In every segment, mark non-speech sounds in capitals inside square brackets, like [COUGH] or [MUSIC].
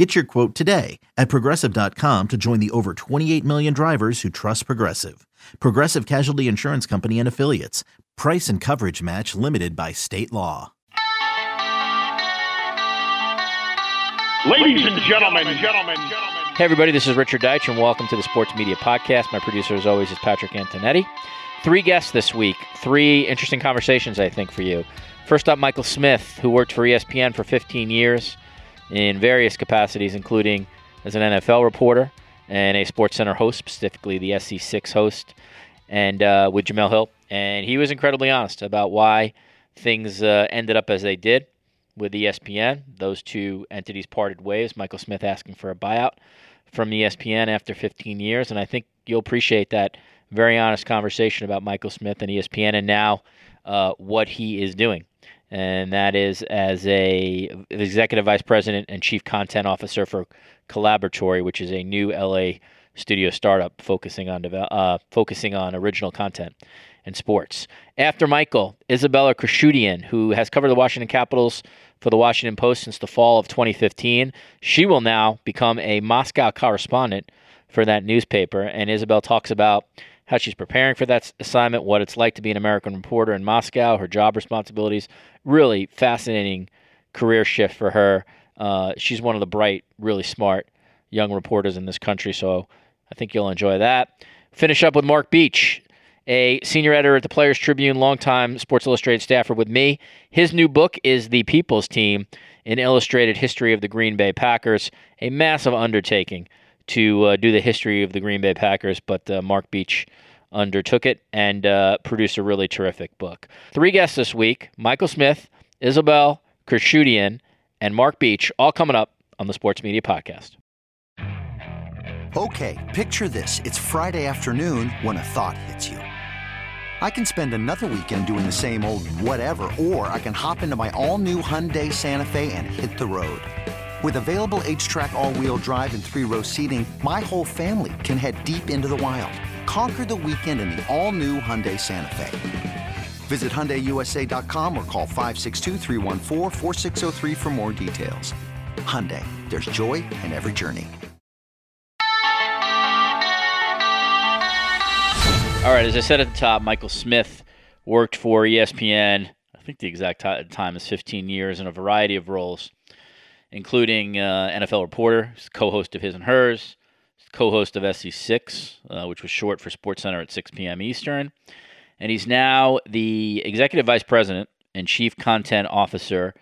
Get your quote today at progressive.com to join the over 28 million drivers who trust Progressive. Progressive Casualty Insurance Company and Affiliates. Price and coverage match limited by state law. Ladies and gentlemen, gentlemen, gentlemen. Hey, everybody, this is Richard Deitsch, and welcome to the Sports Media Podcast. My producer, as always, is Patrick Antonetti. Three guests this week, three interesting conversations, I think, for you. First up, Michael Smith, who worked for ESPN for 15 years in various capacities, including as an NFL reporter and a SportsCenter host, specifically the SC6 host, and uh, with Jemele Hill. And he was incredibly honest about why things uh, ended up as they did with ESPN. Those two entities parted ways. Michael Smith asking for a buyout from ESPN after 15 years, and I think you'll appreciate that very honest conversation about Michael Smith and ESPN, and now uh, what he is doing and that is as a executive vice president and chief content officer for Collaboratory, which is a new LA studio startup focusing on uh, focusing on original content and sports. After Michael, Isabella Khurshudyan, who has covered the Washington Capitals for the Washington Post since the fall of 2015, she will now become a Moscow correspondent for that newspaper. And Isabelle talks about how she's preparing for that assignment, what it's like to be an American reporter in Moscow, her job responsibilities. Really fascinating career shift for her. Uh, she's one of the bright, really smart young reporters in this country, so I think you'll enjoy that. Finish up with Mark Beech, a senior editor at the Players Tribune, longtime Sports Illustrated staffer with me. His new book is The People's Team, an illustrated history of the Green Bay Packers, a massive undertaking to uh, do the history of the Green Bay Packers, but uh, Mark Beech undertook it and uh, produced a really terrific book. Three guests this week Michael Smith, Isabelle Khurshudyan, and Mark Beech, all coming up on the Sports Media Podcast. Okay, picture this. It's Friday afternoon when a thought hits you. I can spend another weekend doing the same old whatever, or I can hop into my all new Hyundai Santa Fe and hit the road. With available HTRAC, all-wheel drive and three-row seating, my whole family can head deep into the wild. Conquer the weekend in the all-new Hyundai Santa Fe. Visit HyundaiUSA.com or call 562 for more details. Hyundai, there's joy in every journey. All right, as I said at the top, Michael Smith worked for ESPN. I think the exact t- time is 15 years in a variety of roles including uh, NFL reporter, co-host of His and Hers, co-host of SC6, uh, which was short for Sports Center at 6 p.m. Eastern, and he's now the executive vice president and chief content officer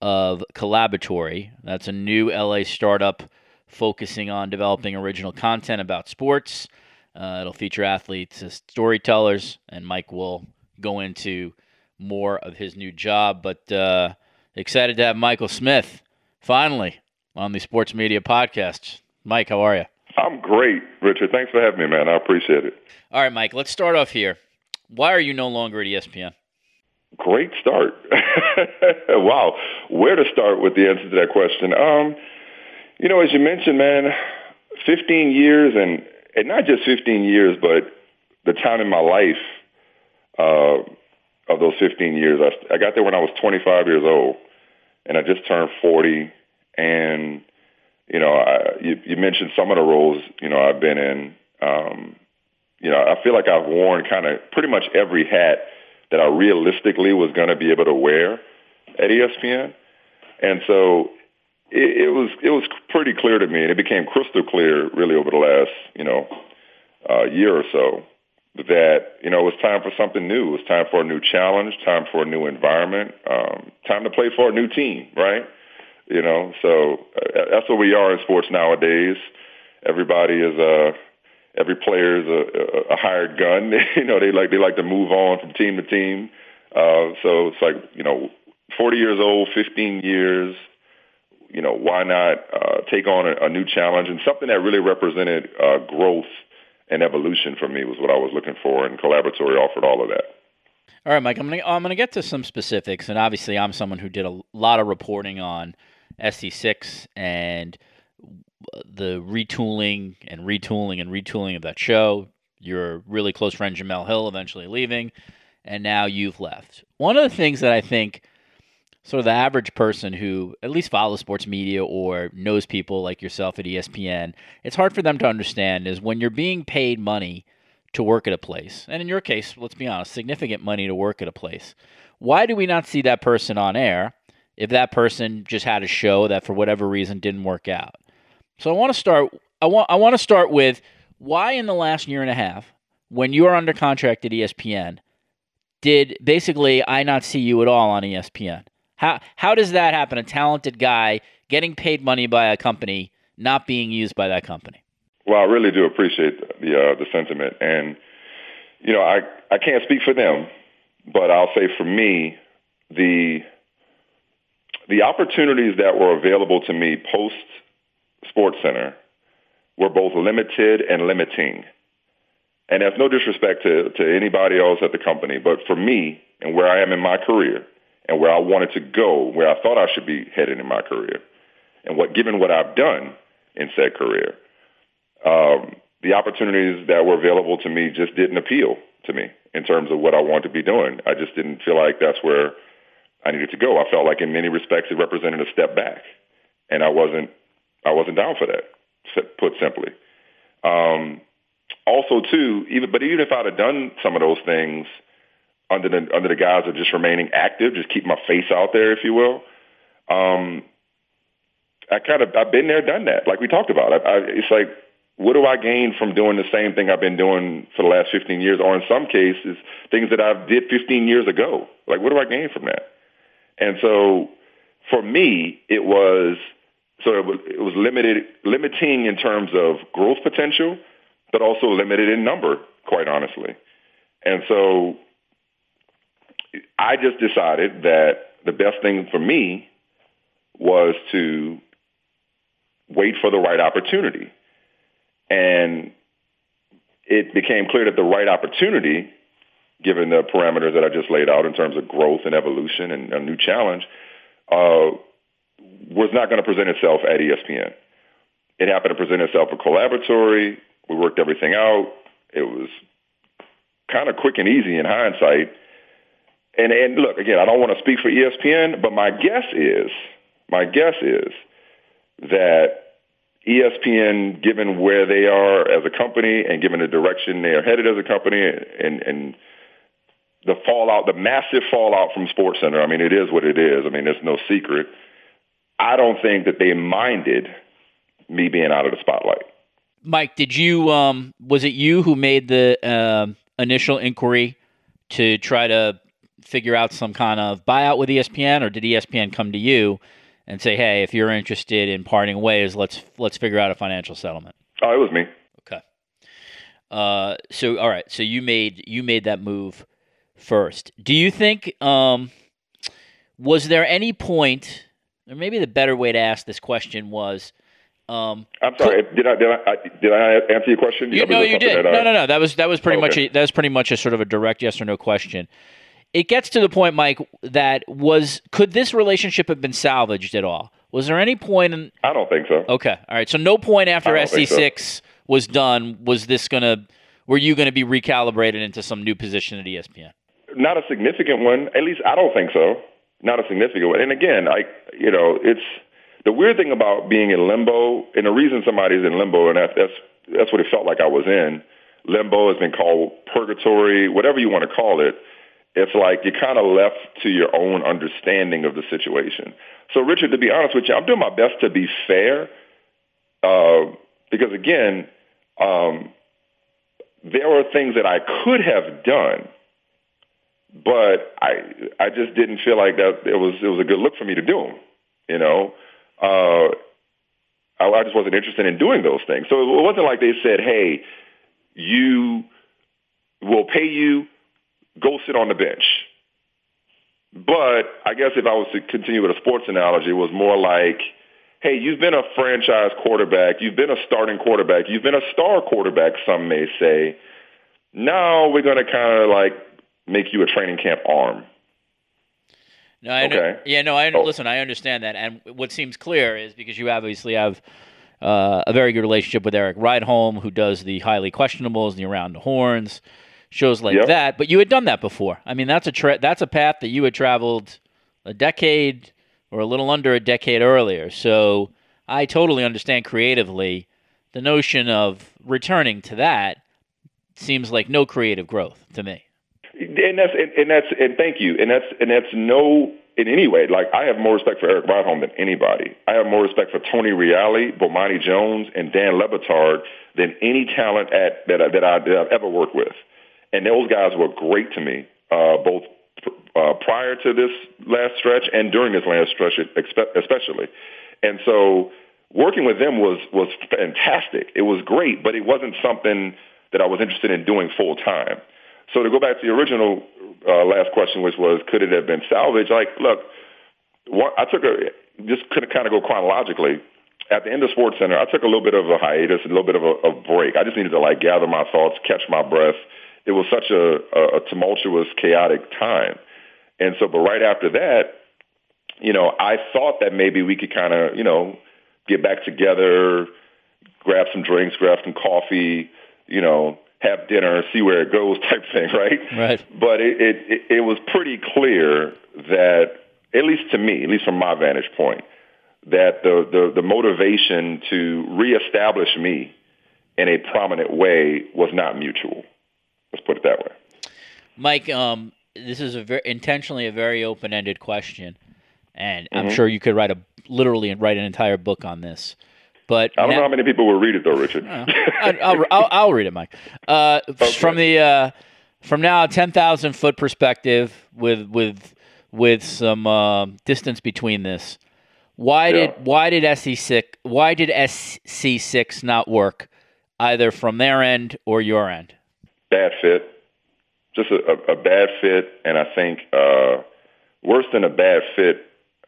of Collaboratory. That's a new LA startup focusing on developing original content about sports. Uh, it'll feature athletes as storytellers, and Mike will go into more of his new job. But uh, excited to have Michael Smith finally on the Sports Media Podcast. Mike, how are you? I'm great, Richard. Thanks for having me, man. I appreciate it. All right, Mike, let's start off here. Why are you no longer at ESPN? Great start. [LAUGHS] wow. Where to start with the answer to that question? Um, you know, as you mentioned, man, 15 years and, and not just 15 years, but the time in my life uh, of those 15 years. I, I got there when I was 25 years old and I just turned 40. And you know, I, you, you mentioned some of the roles you know I've been in. Um, you know, I feel like I've worn kind of pretty much every hat that I realistically was going to be able to wear at ESPN, and so it, it was it was pretty clear to me, and it became crystal clear really over the last you know uh, year or so that you know it was time for something new. It was time for a new challenge, time for a new environment, um, time to play for a new team, right? You know, so uh, that's what we are in sports nowadays. Everybody is a uh, every player is a, a hired gun. [LAUGHS] you know, they like they like to move on from team to team. Uh, so it's like you know, 40 years old, 15 years. You know, why not uh, take on a, a new challenge and something that really represented uh, growth and evolution for me was what I was looking for, and Collaboratory offered all of that. All right, Mike. I'm gonna I'm gonna get to some specifics, and obviously, I'm someone who did a lot of reporting on SC6 and the retooling and retooling and retooling of that show. Your really close friend Jemele Hill eventually leaving, and now you've left. One of the things that I think sort of the average person who at least follows sports media or knows people like yourself at ESPN, it's hard for them to understand is when you're being paid money to work at a place, and in your case, let's be honest, significant money to work at a place. Why do we not see that person on air if that person just had a show that for whatever reason didn't work out? So I want to start I want I want to start with why in the last year and a half when you are under contract at ESPN did basically I not see you at all on ESPN? How how does that happen? A talented guy getting paid money by a company not being used by that company. Well, I really do appreciate the uh, the sentiment, and you know, I I can't speak for them, but I'll say for me, the the opportunities that were available to me post Sports Center were both limited and limiting. And that's no disrespect to, to anybody else at the company, but for me and where I am in my career and where I wanted to go, where I thought I should be headed in my career, and what given what I've done in said career, um, the opportunities that were available to me just didn't appeal to me in terms of what I wanted to be doing. I just didn't feel like that's where I needed to go. I felt like in many respects it represented a step back, and I wasn't I wasn't down for that. Put simply. Um, also, too, even but even if I'd have done some of those things under the under the guise of just remaining active, just keep my face out there, if you will. Um, I kind of I've been there, done that. Like we talked about, I, I, it's like what do I gain from doing the same thing I've been doing for the last 15 years, or in some cases, things that I did 15 years ago? Like, what do I gain from that? And so, for me, it was so it was, it was limited, limiting in terms of growth potential, but also limited in number, quite honestly. And so, I just decided that the best thing for me was to wait for the right opportunity and it became clear that the right opportunity, given the parameters that I just laid out in terms of growth and evolution and a new challenge, uh, was not going to present itself at ESPN. It happened to present itself a collaboratory. We worked everything out. It was kind of quick and easy in hindsight. And and look, again, I don't want to speak for ESPN, but my guess is, my guess is that ESPN, given where they are as a company and given the direction they are headed as a company and, and the fallout, the massive fallout from SportsCenter, I mean, it is what it is. I mean, it's no secret. I don't think that they minded me being out of the spotlight. Mike, did you, um, was it you who made the uh, initial inquiry to try to figure out some kind of buyout with ESPN, or did ESPN come to you and say, "Hey, if you're interested in parting ways, let's let's figure out a financial settlement." Oh, it was me. Okay. Uh, so all right, so you made you made that move first. Do you think um, was there any point, or maybe the better way to ask this question was? Um, I'm sorry. Could, did I did I did I answer your question? You, no, you did. no, no, no. That was that was pretty oh, okay. much a, that was pretty much a sort of a direct yes or no question it gets to the point, Mike, that was could this relationship have been salvaged at all? Was there any point in? I don't think so. Okay, all right. So no point after SC six so. was done was this gonna were you going to be recalibrated into some new position at ESPN? Not a significant one. At least I don't think so. Not a significant one. And again, I you know it's the weird thing about being in limbo, and the reason somebody's in limbo, and that, that's that's what it felt like I was in. Limbo has been called purgatory, whatever you want to call it it's like you're kind of left to your own understanding of the situation. So, Richard, to be honest with you, I'm doing my best to be fair uh, because, again, um, there are things that I could have done, but I I just didn't feel like that it was it was a good look for me to do them. You know, uh, I, I just wasn't interested in doing those things. So it wasn't like they said, "Hey, you will pay you." go sit on the bench. But I guess if I was to continue with a sports analogy, it was more like, hey, you've been a franchise quarterback, you've been a starting quarterback, you've been a star quarterback, some may say. Now we're going to kind of like make you a training camp arm. No, I okay. yeah, no, I oh. listen. I understand that, and what seems clear is because you obviously have uh, a very good relationship with Eric Rydholm, who does the highly questionables, the around the horns, shows like yep. that. But you had done that before. I mean, that's a tra- that's a path that you had traveled a decade or a little under a decade earlier. So I totally understand creatively the notion of returning to that seems like no creative growth to me. And that's and, and that's and thank you. And that's and that's no in any way. Like I have more respect for Eric Rydholm than anybody. I have more respect for Tony Reali, Bomani Jones, and Dan Le Batard than any talent at that I, that, I, that I've ever worked with. And those guys were great to me, uh, both uh, prior to this last stretch and during this last stretch, especially. And so working with them was was fantastic. It was great, but it wasn't something that I was interested in doing full time. So to go back to the original uh, last question, which was could it have been salvaged? Like, look, what, I took a just could kind of go chronologically. At the end of Sports Center, I took a little bit of a hiatus, a little bit of a, a break. I just needed to like gather my thoughts, catch my breath. It was such a, a, a tumultuous, chaotic time, and so. But right after that, you know, I thought that maybe we could kind of, you know, get back together, grab some drinks, grab some coffee, you know, have dinner, see where it goes [LAUGHS] type thing, right? Right. But it, it, it was pretty clear that, at least to me, at least from my vantage point, that the, the, the motivation to reestablish me in a prominent way was not mutual. Let's put it that way. Mike, um, this is a very, intentionally a very open-ended question, and mm-hmm. I'm sure you could write a literally write an entire book on this. But I don't now, know how many people will read it though, Richard. Uh, I'll, I'll, I'll, read it, Mike. Uh, [LAUGHS] okay. From the uh, from now ten thousand foot perspective, with with with some uh, distance between this, why yeah. did why did SC six why did SC six not work, either from their end or your end? Bad fit, just a, a, a bad fit, and I think uh, worse than a bad fit.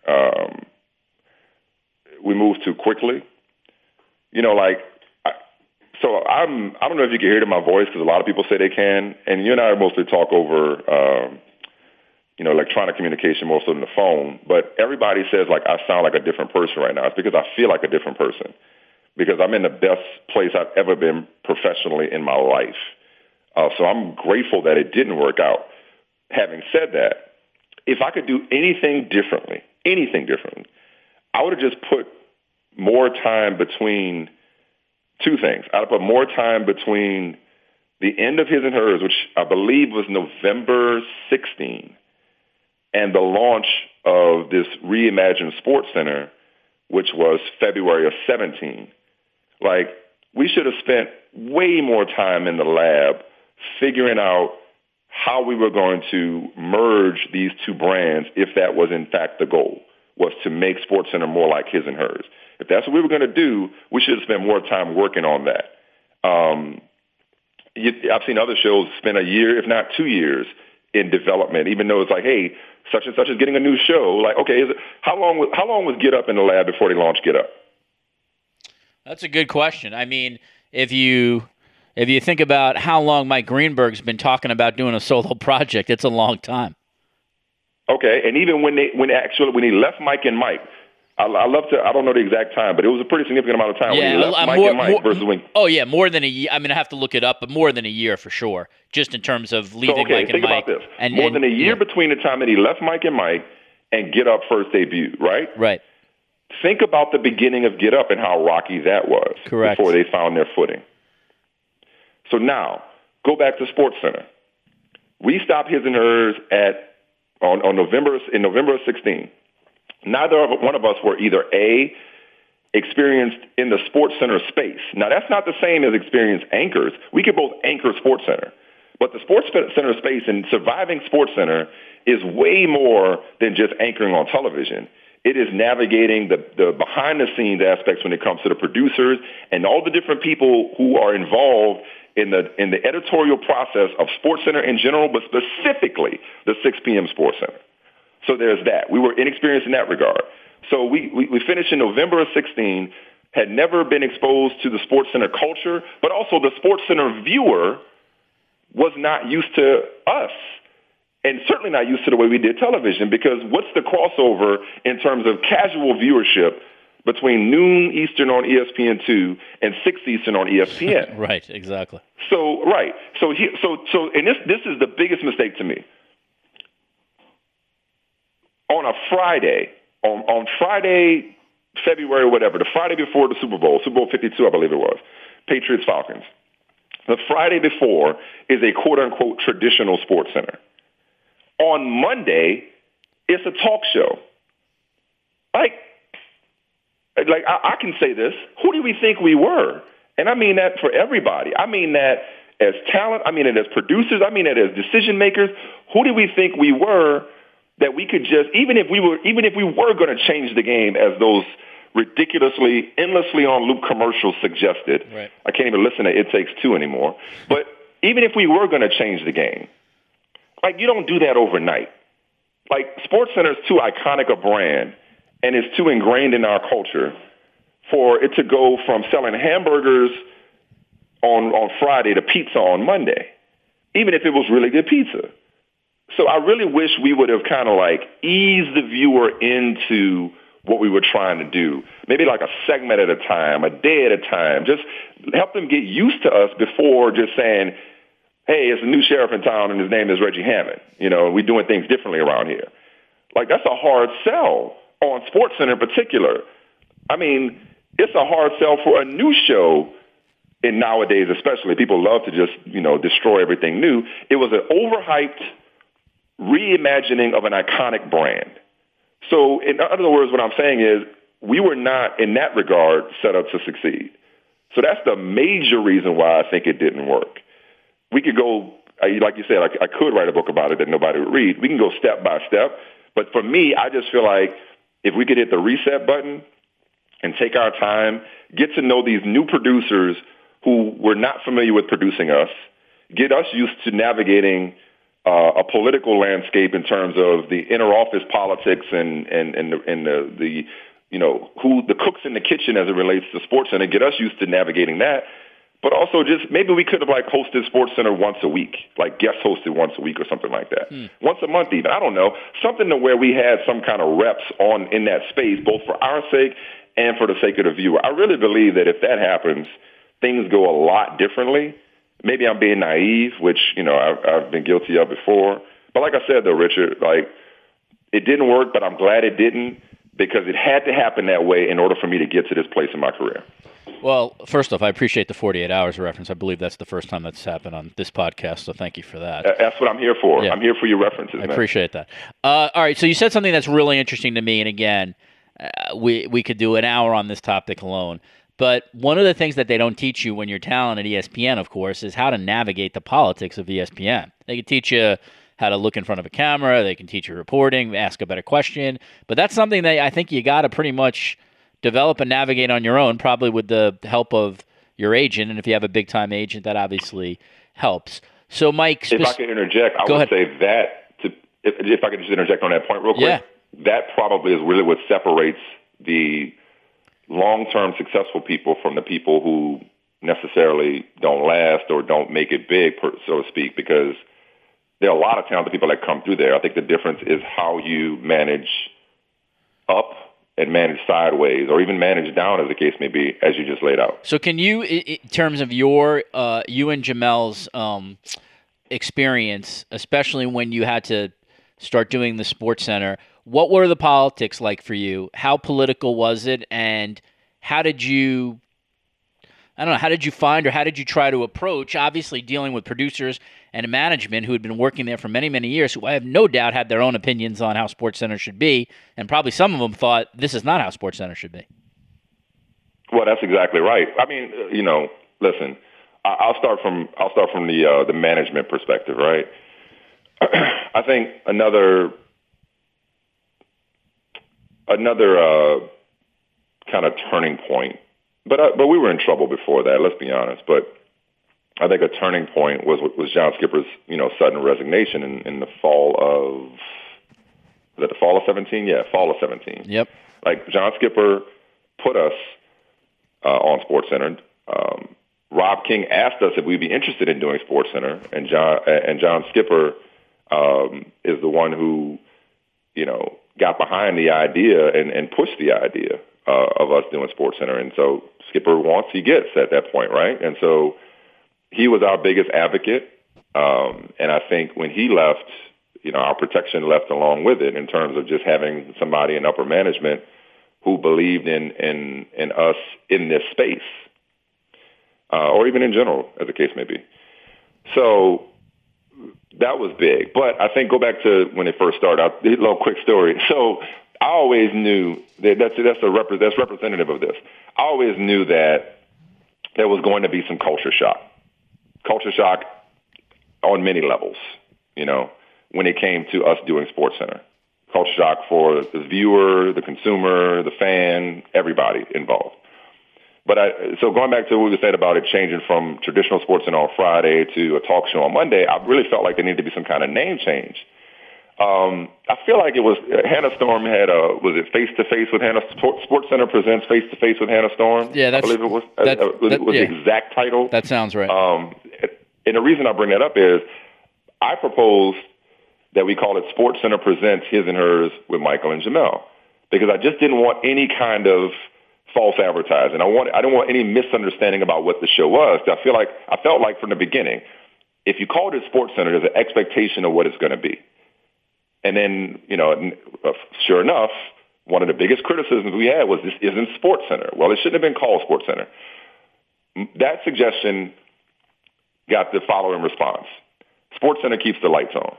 Um, we moved too quickly. You know, like I, so I'm I don't know if you can hear it in my voice because a lot of people say they can, and you and I mostly talk over um, you know electronic communication more so than the phone. But everybody says like I sound like a different person right now. It's because I feel like a different person because I'm in the best place I've ever been professionally in my life. Uh, so I'm grateful that it didn't work out. Having said that, if I could do anything differently, anything differently, I would have just put more time between two things. I'd put more time between the end of his and hers, which I believe was November 16, and the launch of this reimagined sports center, which was February of 17. Like, we should have spent way more time in the lab figuring out how we were going to merge these two brands if that was in fact the goal was to make SportsCenter more like his and hers. If that's what we were going to do, we should have spent more time working on that. Um, you, I've seen other shows spend a year, if not two years, in development, even though it's like, hey, such and such is getting a new show. Like, okay, it, how long was how long was Get Up in the lab before they launched Get Up? That's a good question. I mean, if you if you think about how long Mike Greenberg's been talking about doing a solo [LAUGHS] project, it's a long time. Okay, and even when they when actually when he left Mike and Mike, I, I love to. I don't know the exact time, but it was a pretty significant amount of time yeah, when he left uh, Mike more, and Mike more, versus when. Oh yeah, more than a year. I mean, I have to look it up, but more than a year for sure. Just in terms of leaving so, okay, Mike think and Mike. about this. And, more and, than a year yeah. between the time that he left Mike and Mike and Get Up first debut, right? Right. Think about the beginning of Get Up and how rocky that was. Correct. Before they found their footing. So now, go back to Sports Center. We stop his and hers at on, on November in November of 16. Neither of one of us were either a experienced in the Sports Center space. Now that's not the same as experienced anchors. We could both anchor Sports Center, but the Sports Center space and surviving Sports Center is way more than just anchoring on television. It is navigating the, the behind the scenes aspects when it comes to the producers and all the different people who are involved in the in the editorial process of Sports Center in general, but specifically the 6 p.m. Sports Center. So there's that. We were inexperienced in that regard. So we, we, we finished in November of 16, had never been exposed to the Sports Center culture, but also the Sports Center viewer was not used to us. and certainly not used to the way we did television because what's the crossover in terms of casual viewership between noon Eastern on ESPN2 and 6 Eastern on ESPN? [LAUGHS] right, exactly. So, right. So, he, so, so, and this, this is the biggest mistake to me. On a Friday, on, on Friday, February, whatever, the Friday before the Super Bowl, Super Bowl 52, I believe it was, Patriots Falcons. The Friday before is a quote unquote traditional sports center. On Monday, it's a talk show. Like, like I, I can say this. Who do we think we were? And I mean that for everybody. I mean that as talent. I mean it as producers. I mean it as decision makers. Who do we think we were that we could just, even if we were, even if we were going to change the game as those ridiculously, endlessly on loop commercials suggested. Right. I can't even listen to It Takes Two anymore. But even if we were going to change the game, like you don't do that overnight. Like Sports Center is too iconic a brand and it's too ingrained in our culture for it to go from selling hamburgers on on Friday to pizza on Monday, even if it was really good pizza. So I really wish we would have kind of like eased the viewer into what we were trying to do. Maybe like a segment at a time, a day at a time. Just help them get used to us before just saying, hey, it's a new sheriff in town and his name is Reggie Hammond. You know, we're doing things differently around here. Like that's a hard sell on SportsCenter in particular. I mean, it's a hard sell for a new show and nowadays especially. People love to just, you know, destroy everything new. It was an overhyped reimagining of an iconic brand. So in other words, what I'm saying is we were not in that regard set up to succeed. So that's the major reason why I think it didn't work. We could go, like you said, I, I could write a book about it that nobody would read. We can go step by step. But for me, I just feel like if we could hit the reset button and take our time, get to know these new producers who were not familiar with producing us, get us used to navigating uh, a political landscape in terms of the inner office politics and and and the, and the, the you know who the cooks in the kitchen as it relates to sports center get us used to navigating that but also just maybe we could have like hosted sports center once a week like guest hosted once a week or something like that hmm. once a month even i don't know something to where we had some kind of reps on in that space both for our sake and for the sake of the viewer i really believe that if that happens things go a lot differently maybe I'm being naive, which you know I've, I've been guilty of before. But like I said, though, Richard, like it didn't work, but I'm glad it didn't because it had to happen that way in order for me to get to this place in my career. Well, first off, I appreciate the 48 hours reference. I believe that's the first time that's happened on this podcast, so thank you for that. That's what I'm here for. Yeah. I'm here for your references. I man. appreciate that. Uh, all right, so you said something that's really interesting to me, and again, uh, we we could do an hour on this topic alone. But one of the things that they don't teach you when you're talent at ESPN, of course, is how to navigate the politics of ESPN. They can teach you how to look in front of a camera, they can teach you reporting, ask a better question. But that's something that I think you got to pretty much develop and navigate on your own, probably with the help of your agent. And if you have a big time agent, that obviously helps. So, Mike, if I can interject, I would ahead. say that to, if, if I could just interject on that point real quick, yeah. that probably is really what separates the long-term successful people from the people who necessarily don't last or don't make it big, so to speak, because there are a lot of talented people that come through there. I think the difference is how you manage up and manage sideways or even manage down as the case may be as you just laid out. So can you in terms of your uh, you and Jemele's um, experience, especially when you had to start doing the sports center, what were the politics like for you? How political was it, and how did you? I don't know. How did you find, or how did you try to approach? Obviously, dealing with producers and management who had been working there for many, many years, who I have no doubt had their own opinions on how Sports Center should be, and probably some of them thought this is not how Sports Center should be. Well, that's exactly right. I mean, you know, listen, I'll start from I'll start from the uh, the management perspective, right? [CLEARS THROAT] I think another another uh, kind of turning point. But uh, but we were in trouble before that. Let's be honest. But I think a turning point was was John Skipper's you know sudden resignation in, in the fall of was that the fall of seventeen? Yeah, fall of seventeen. Yep. Like John Skipper put us uh, on Sports Center. Um, Rob King asked us if we'd be interested in doing Sports Center, and John and John Skipper um, is the one who, you know, got behind the idea and, and pushed the idea uh, of us doing Sports Center. And so Skipper wants, he gets at that point, right? And so he was our biggest advocate. Um, and I think when he left, you know, our protection left along with it in terms of just having somebody in upper management who believed in in in us in this space, uh, or even in general, as the case may be. So that was big. But I think go back to when it first started. Out, a little quick story. [LAUGHS] So I always knew that that's that's a rep- that's representative of this. I always knew that there was going to be some culture shock. Culture shock on many levels. You know, when it came to us doing Sports Center, culture shock for the viewer, the consumer, the fan, everybody involved. But I, so going back to what we said about it changing from traditional sports and on Friday to a talk show on Monday, I really felt like there needed to be some kind of name change. Um, I feel like it was Hannah Storm had a was it face to face with Hannah Sports Center presents face to face with Hannah Storm. Yeah, that's, I believe it was. That, uh, was, that, was yeah. the exact title. That sounds right. Um, and the reason I bring that up is I proposed that we call it Sports Center presents his and hers with Michael and Jemele because I just didn't want any kind of false advertising. I want I don't want any misunderstanding about what the show was. I feel like I felt like from the beginning, if you call it Sports Center, there's an expectation of what it's going to be. And then, you know, uh, sure enough, one of the biggest criticisms we had was this isn't Sports Center. Well, it shouldn't have been called Sports Center. That suggestion got the following response. Sports Center keeps the lights on.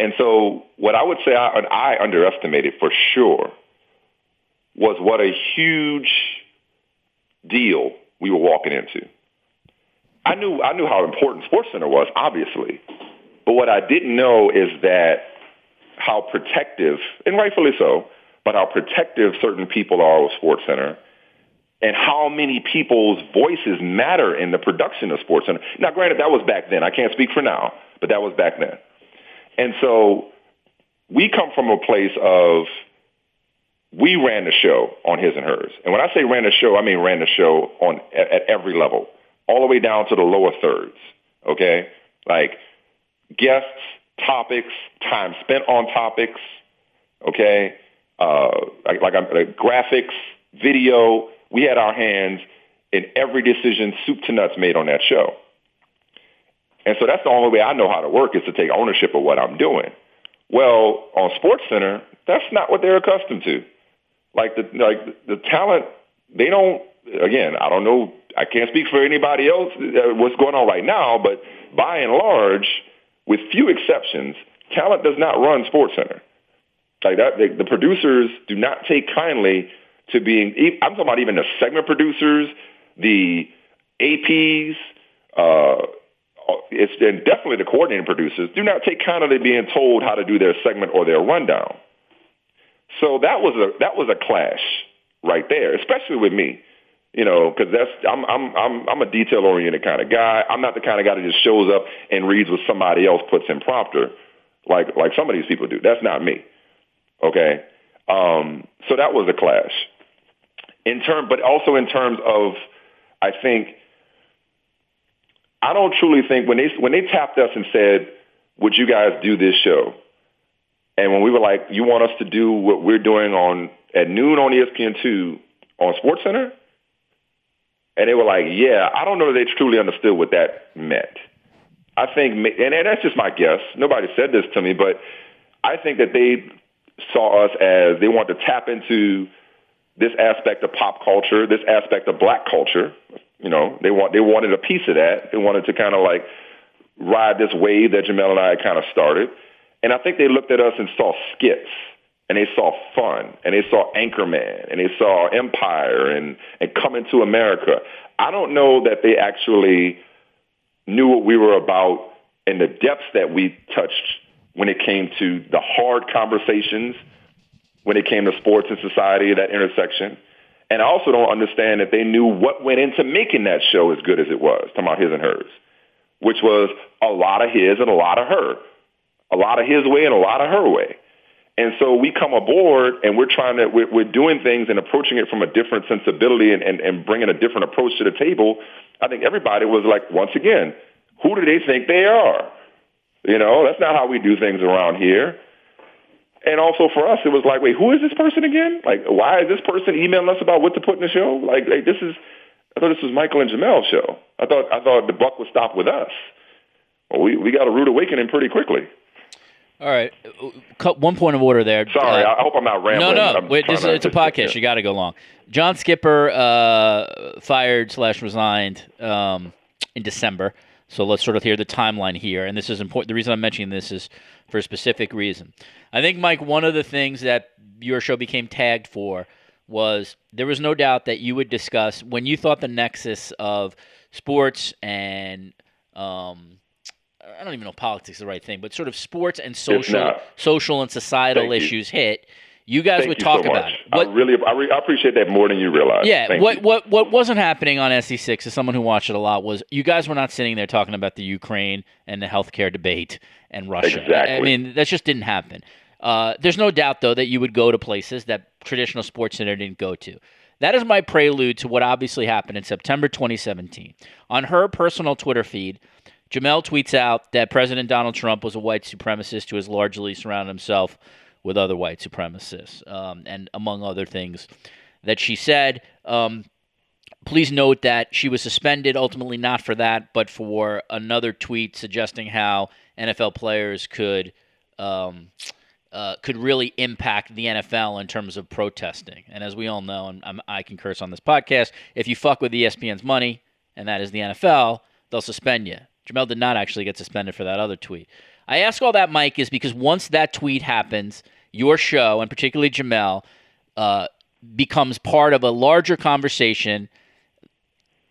And so what I would say I, I underestimated for sure was what a huge deal we were walking into. I knew I knew how important Sports Center was, obviously, but what I didn't know is that how protective, and rightfully so, but how protective certain people are with Sports Center, and how many people's voices matter in the production of Sports Center. Now, granted, that was back then. I can't speak for now, but that was back then. And so we come from a place of we ran the show on his and hers. And when I say ran the show, I mean ran the show on at, at every level, all the way down to the lower thirds. Okay, like guests, topics, time spent on topics. Okay, uh, like, like, like graphics, video. We had our hands in every decision, soup to nuts, made on that show. And so that's the only way I know how to work is to take ownership of what I'm doing. Well, on Sports Center, that's not what they're accustomed to like the like the talent they don't again i don't know i can't speak for anybody else uh, what's going on right now but by and large with few exceptions talent does not run sports center like that the, the producers do not take kindly to being i'm talking about even the segment producers the aps uh it's and definitely the coordinating producers do not take kindly being told how to do their segment or their rundown so that was a that was a clash right there, especially with me. You know, because that's I'm I'm I'm I'm a detail oriented kind of guy. I'm not the kind of guy that just shows up and reads what somebody else puts in prompter, like like some of these people do. That's not me. Okay, um, so that was a clash. In term, but also in terms of, I think I don't truly think when they when they tapped us and said, "Would you guys do this show?" And when we were like, you want us to do what we're doing on at noon on ESPN2 on Sports Center? And they were like, yeah, I don't know that they truly understood what that meant. I think, and, that's just my guess. Nobody said this to me, but I think that they saw us as they wanted to tap into this aspect of pop culture, this aspect of black culture. You know, they want they wanted a piece of that. They wanted to kind of like ride this wave that Jemele and I kind of started. And I think they looked at us and saw skits and they saw fun and they saw Anchorman and they saw Empire and, and Coming to America. I don't know that they actually knew what we were about and the depths that we touched when it came to the hard conversations, when it came to sports and society, that intersection. And I also don't understand that they knew what went into making that show as good as it was, talking about his and hers, which was a lot of his and a lot of her a lot of his way and a lot of her way. And so we come aboard and we're trying to, we're, we're doing things and approaching it from a different sensibility and, and, and bringing a different approach to the table. I think everybody was like, once again, who do they think they are? You know, that's not how we do things around here. And also for us, it was like, wait, who is this person again? Like, why is this person emailing us about what to put in the show? Like, hey, this is, I thought this was Michael and Jemele's show. I thought, I thought the buck would stop with us. Well, we, we got a rude awakening pretty quickly. All right, Cut one point of order there. Sorry, uh, I hope I'm not rambling. No, no, Wait, this, it's a podcast. Yeah. You got to go long. John Skipper uh, fired slash resigned um, in December. So let's sort of hear the timeline here. And this is important. The reason I'm mentioning this is for a specific reason. I think, Mike, one of the things that your show became tagged for was there was no doubt that you would discuss when you thought the nexus of sports and um, I don't even know politics is the right thing, but sort of sports and social, social and societal Thank issues you. hit you guys Thank would you talk so about it. What, I really, I, re- I, appreciate that more than you realize. Yeah. Thank what you. what what wasn't happening on SC6 as someone who watched it a lot was you guys were not sitting there talking about the Ukraine and the healthcare debate and Russia. Exactly. I, mean, that just didn't happen. Uh, there's no doubt though that you would go to places that traditional sports center didn't go to. That is my prelude to what obviously happened in September 2017. On her personal Twitter feed, Jemele tweets out that President Donald Trump was a white supremacist who has largely surrounded himself with other white supremacists, um, and among other things that she said. Um, please note that she was suspended ultimately not for that, but for another tweet suggesting how NFL players could. Um, uh, could really impact the NFL in terms of protesting. And as we all know, and I'm, i can curse on this podcast, if you fuck with ESPN's money, and that is the NFL, they'll suspend you. Jemele did not actually get suspended for that other tweet. I ask all that, Mike, is because once that tweet happens, your show, and particularly Jemele, uh, becomes part of a larger conversation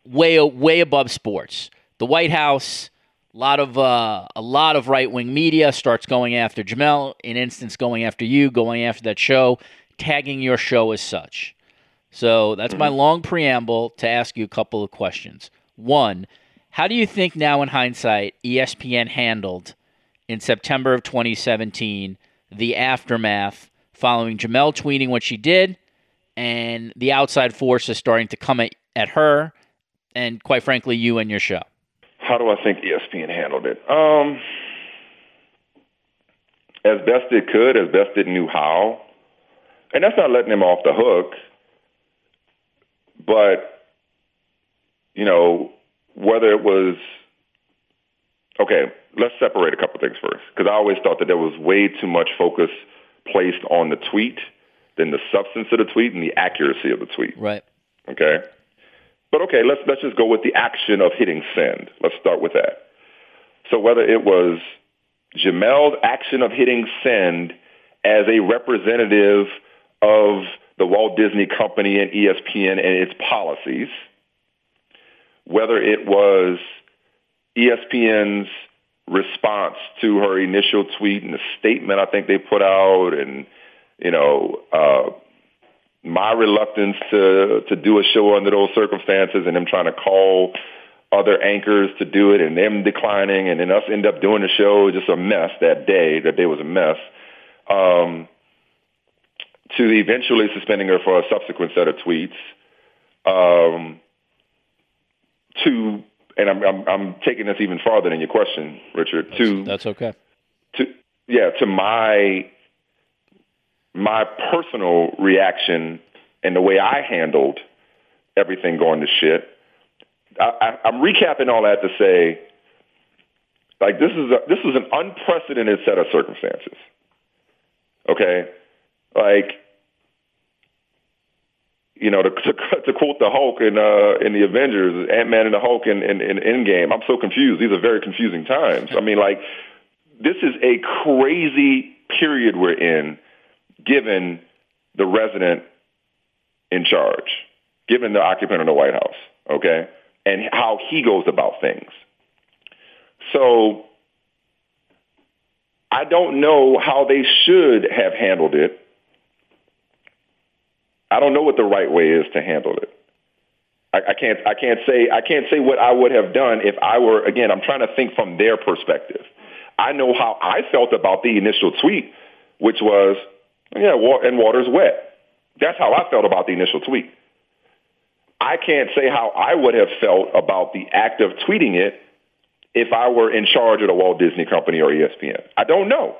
way way above sports. The White House, a lot of uh, a lot of right wing media starts going after Jemele. In instance, going after you, going after that show, tagging your show as such. So that's my mm-hmm. long preamble to ask you a couple of questions. One, how do you think now in hindsight ESPN handled in September of 2017, the aftermath following Jemele tweeting what she did, and the outside forces starting to come at, at her, and quite frankly, you and your show. How do I think ESPN handled it? Um, as best it could, as best it knew how, and that's not letting them off the hook. But you know, whether it was okay, let's separate a couple things first because I always thought that there was way too much focus placed on the tweet than the substance of the tweet and the accuracy of the tweet. Right. Okay. But okay, let's let's just go with the action of hitting send. Let's start with that. So whether it was Jemele's action of hitting send as a representative of the Walt Disney Company and ESPN and its policies, whether it was ESPN's response to her initial tweet and the statement I think they put out and, you know, uh, my reluctance to, to do a show under those circumstances and them trying to call other anchors to do it and them declining and then us end up doing the show just a mess that day. That day was a mess. Um, to eventually suspending her for a subsequent set of tweets. Um, to and I'm, I'm, I'm taking this even farther than your question, Richard. That's, to that's okay. To yeah, to my my personal reaction and the way I handled everything going to shit. I, I, I'm recapping all that to say, like this is a, this is an unprecedented set of circumstances. Okay, like you know, to, to, to quote the Hulk in uh, in the Avengers, Ant Man and the Hulk in, in, in Endgame. I'm so confused. These are very confusing times. I mean, like, this is a crazy period we're in, given the resident in charge, given the occupant of the White House, okay, and how he goes about things. So I don't know how they should have handled it I don't know what the right way is to handle it. I, I can't I can't say I can't say what I would have done if I were again. I'm trying to think from their perspective. I know how I felt about the initial tweet, which was, yeah, and water's wet. That's how I felt about the initial tweet. I can't say how I would have felt about the act of tweeting it if I were in charge of the Walt Disney Company or ESPN. I don't know.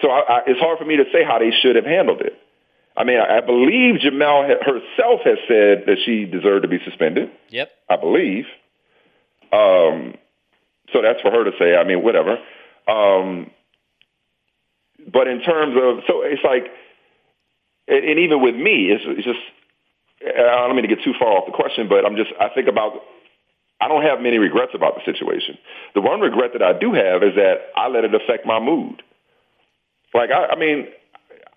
So I, I, it's hard for me to say how they should have handled it. I mean, I, believe Jemele herself has said that she deserved to be suspended. Yep. I believe. Um, so that's for her to say. I mean, whatever. Um, but in terms of, so it's like, and, and even with me, it's, it's just, I don't mean to get too far off the question, but I'm just, I think about, I don't have many regrets about the situation. The one regret that I do have is that I let it affect my mood. Like, I, I mean,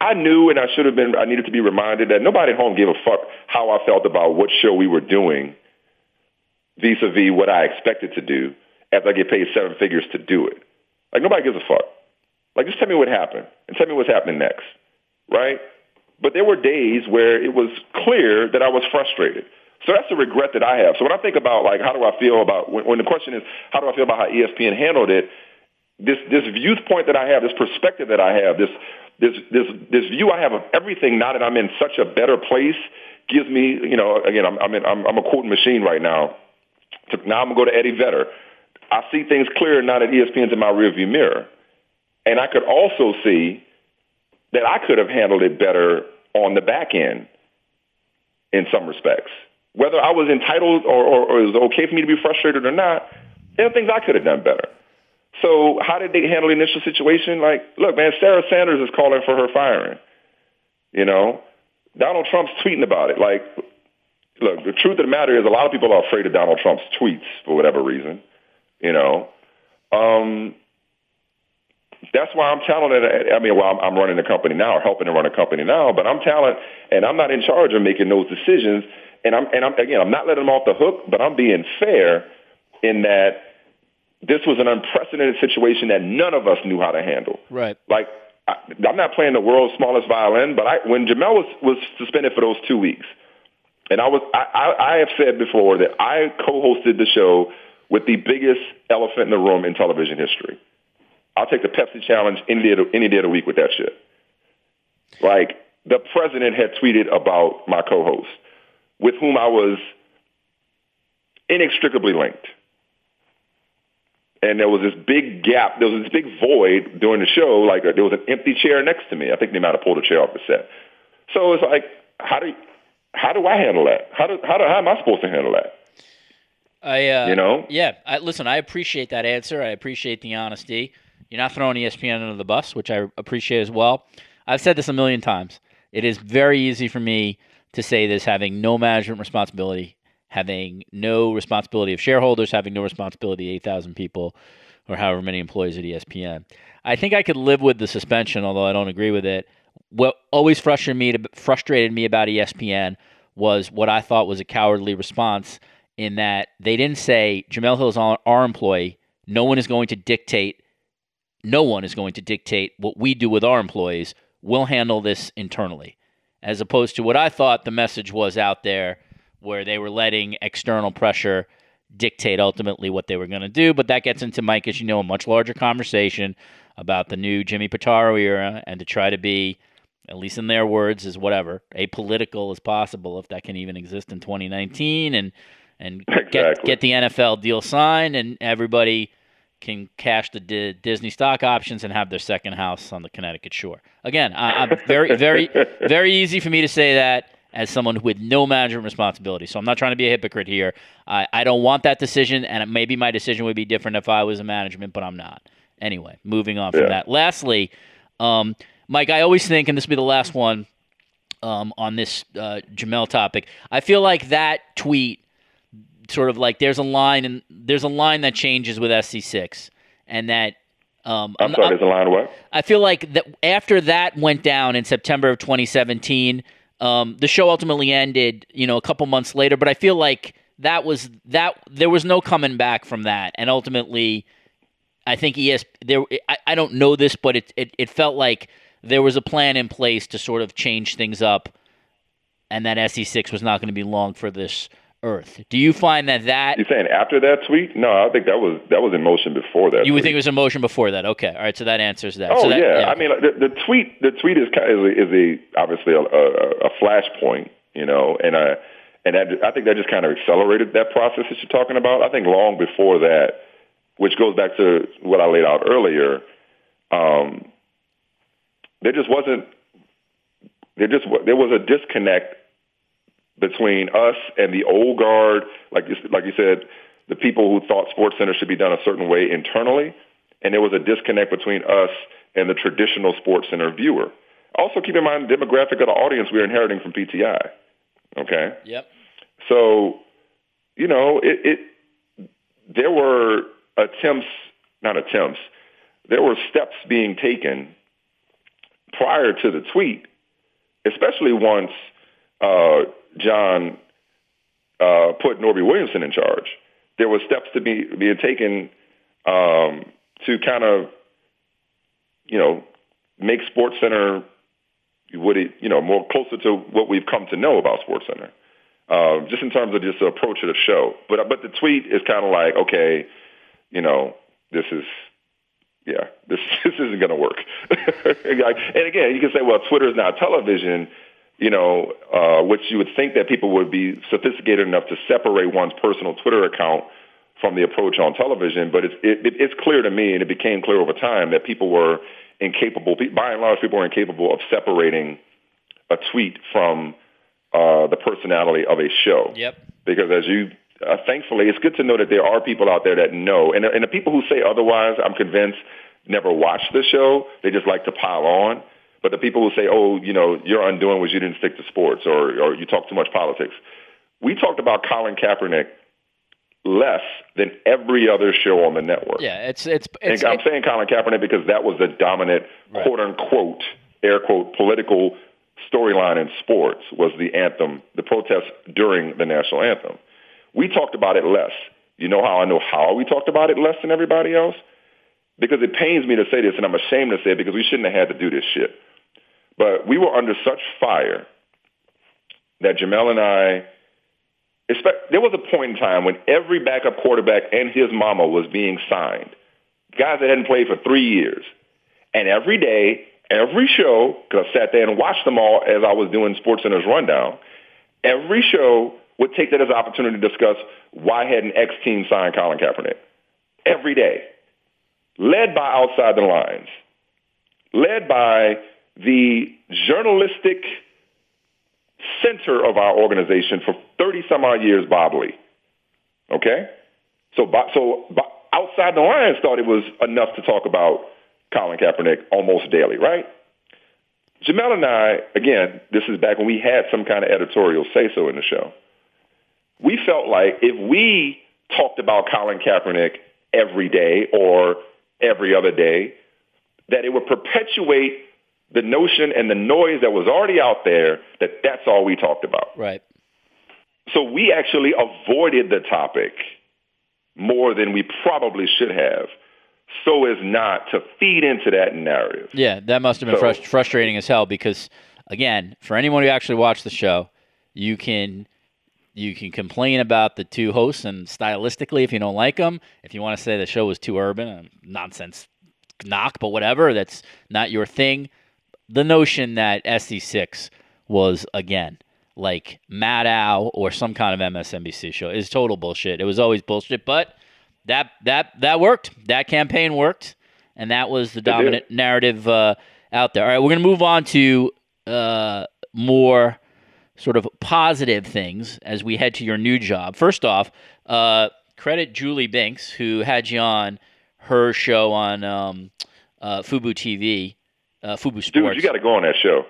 I knew and I should have been, I needed to be reminded that nobody at home gave a fuck how I felt about what show we were doing vis-a-vis what I expected to do after I get paid seven figures to do it. Like nobody gives a fuck. Like just tell me what happened and tell me what's happening next, right? But there were days where it was clear that I was frustrated. So that's a regret that I have. So when I think about like how do I feel about when, when the question is how do I feel about how ESPN handled it, this this viewpoint that I have, this perspective that I have, this this this this view I have of everything now that I'm in such a better place gives me, you know, again, I'm I'm, in, I'm, I'm a quoting machine right now. So now I'm gonna go to Eddie Vedder. I see things clearer now that ESPN's in my rearview mirror, and I could also see that I could have handled it better on the back end in some respects. Whether I was entitled or, or, or it was okay for me to be frustrated or not, there are things I could have done better. So how did they handle the initial situation? Like, look, man, Sarah Sanders is calling for her firing. You know, Donald Trump's tweeting about it. Like, look, the truth of the matter is a lot of people are afraid of Donald Trump's tweets for whatever reason. You know, um, that's why I'm talented. I mean, well, I'm, I'm running a company now, or helping to run a company now, but I'm talented, and I'm not in charge of making those decisions. And I'm, and I'm again, I'm not letting them off the hook, but I'm being fair in that this was an unprecedented situation that none of us knew how to handle. Right. Like, I, I'm not playing the world's smallest violin, but I, when Jemele was, was suspended for those two weeks, and I was, I, I, I have said before that I co-hosted the show with the biggest elephant in the room in television history. I'll take the Pepsi challenge any day, of, any day of the week with that shit. Like the president had tweeted about my co-host, with whom I was inextricably linked and there was this big gap. There was this big void during the show. Like there was an empty chair next to me. I think they might have pulled a chair off the set. So it's like, how do how do I handle that? How do how do how am I supposed to handle that? I uh, you know yeah. I, listen, I appreciate that answer. I appreciate the honesty. You're not throwing ESPN under the bus, which I appreciate as well. I've said this a million times. It is very easy for me to say this, having no management responsibility having no responsibility of shareholders, having no responsibility 8,000 people or however many employees at ESPN. I think I could live with the suspension, although I don't agree with it. What always frustrated me, frustrated me about ESPN was what I thought was a cowardly response in that they didn't say Jemele Hill is our employee. No one is going to dictate. No one is going to dictate what we do with our employees. We'll handle this internally, as opposed to what I thought the message was out there where they were letting external pressure dictate ultimately what they were going to do. But that gets into, Mike, as you know, a much larger conversation about the new Jimmy Pitaro era and to try to be, at least in their words, is whatever, apolitical as possible, if that can even exist in 2019, and and exactly. get get the NFL deal signed and everybody can cash the D- Disney stock options and have their second house on the Connecticut shore. Again, I, I'm very, very, very easy for me to say that as someone with no management responsibility. So I'm not trying to be a hypocrite here. I, I don't want that decision, and maybe my decision would be different if I was in management, but I'm not. Anyway, moving on from Yeah. that. Lastly, um, Mike, I always think, and this will be the last one um, on this uh, Jemele topic. I feel like that tweet, sort of like there's a line, and there's a line that changes with SC6, and that. Um, I'm sorry, there's a line of what? I feel like that after that went down in September of 2017, um, the show ultimately ended, you know, a couple months later. But I feel like that was that there was no coming back from that, and ultimately, I think ES there. I, I don't know this, but it, it it felt like there was a plan in place to sort of change things up, and that SC6 was not going to be long for this earth. Do you find that that you're saying after that tweet? No, I think that was that was in motion before that. you would tweet. think it was in motion before that? Okay, all right. So that answers that. Oh so that, yeah. I mean, the, the tweet the tweet is kind of, is a, is a obviously a, a, a flashpoint, you know, and uh and that, I think that just kind of accelerated that process that you're talking about. I think long before that, which goes back to what I laid out earlier. Um, there just wasn't there just there was a disconnect between us and the old guard, like you, like you said, the people who thought Sports Center should be done a certain way internally, and there was a disconnect between us and the traditional Sports Center viewer. Also, keep in mind the demographic of the audience we're inheriting from PTI. Okay. Yep. So, you know, it, it there were attempts, not attempts, there were steps being taken prior to the tweet, especially once uh, John uh, put Norby Williamson in charge. There were steps to be being taken um, to kind of, you know, make Sports Center would it, you know, more closer to what we've come to know about Sports Center, um, just in terms of just the approach of the show. But but the tweet is kind of like, okay, you know, this is, yeah, [LAUGHS] this this isn't going to work. [LAUGHS] and again, you can say, well, Twitter is not television, you know, uh, which you would think that people would be sophisticated enough to separate one's personal Twitter account from the approach on television. But it's it, it's clear to me, and it became clear over time that people were incapable, by and large, people were incapable of separating a tweet from uh, the personality of a show. Yep. Because as you, uh, thankfully, it's good to know that there are people out there that know, and, and the people who say otherwise, I'm convinced, never watch the show. They just like to pile on. But the people who say, oh, you know, your undoing was you didn't stick to sports or, or you talk too much politics. We talked about Colin Kaepernick less than every other show on the network. Yeah, it's it's. it's I'm saying Colin Kaepernick because that was the dominant right. quote unquote air quote political storyline in sports was the anthem, the protest during the national anthem. We talked about it less. You know how I know how we talked about it less than everybody else? Because it pains me to say this, and I'm ashamed to say it because we shouldn't have had to do this shit. But we were under such fire that Jemele and I there was a point in time when every backup quarterback and his mama was being signed. Guys that hadn't played for three years. And every day, every show, because I sat there and watched them all as I was doing SportsCenter's rundown, every show would take that as an opportunity to discuss why hadn't X team signed Colin Kaepernick. Every day. Led by Outside the Lines. Led by the journalistic center of our organization for 30 some odd years, Bob Ley. Okay? So, so outside the lines thought it was enough to talk about Colin Kaepernick almost daily, right? Jemele and I, again, this is back when we had some kind of editorial say-so in the show. We felt like if we talked about Colin Kaepernick every day or every other day, that it would perpetuate the notion and the noise that was already out there that that's all we talked about. Right. So we actually avoided the topic more than we probably should have so as not to feed into that narrative. Yeah, that must have been so, frust- frustrating as hell because again, for anyone who actually watched the show, you can you can complain about the two hosts and stylistically if you don't like them. If you want to say the show was too urban, and nonsense knock, but whatever, that's not your thing the notion that SC6 was again like Maddow or some kind of MSNBC show is total bullshit. It was always bullshit, but that that that worked. That campaign worked, and that was the dominant narrative uh, out there. All right, we're gonna move on to uh, more sort of positive things as we head to your new job. First off, uh, credit Julie Binks who had you on her show on um, uh, Fubo TV uh, Fubo Sports. Dude, you got to go on that show.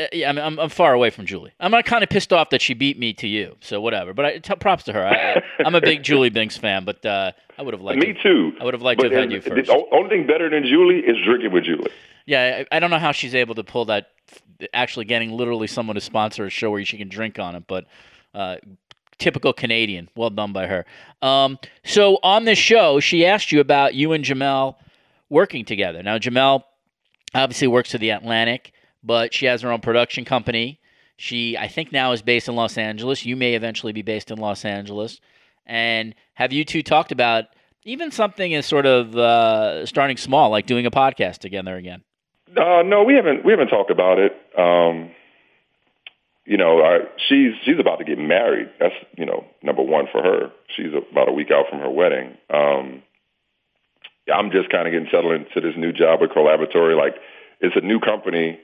Uh, yeah, I mean, I'm, I'm far away from Julie. I'm kind of pissed off that she beat me to you, so whatever. But I, t- props to her. I, am a big [LAUGHS] Julie Binks fan, but uh, I would have liked me too. I would have liked but to have had you first. The only thing better than Julie is drinking with Julie. Yeah, I, I, don't know how she's able to pull that. Actually, getting literally someone to sponsor a show where she can drink on it, but uh, typical Canadian. Well done by her. Um, so on this show, she asked you about you and Jemele working together. Now, Jemele obviously works for the Atlantic, but she has her own production company. She, I think, now is based in Los Angeles. You may eventually be based in Los Angeles. And have you two talked about even something as sort of uh, starting small, like doing a podcast together again? Uh, no, we haven't. We haven't talked about it. Um, you know, she's she's about to get married. That's you know number one for her. She's about a week out from her wedding. Um, I'm just kind of getting settled into this new job with Collaboratory. Like it's a new company,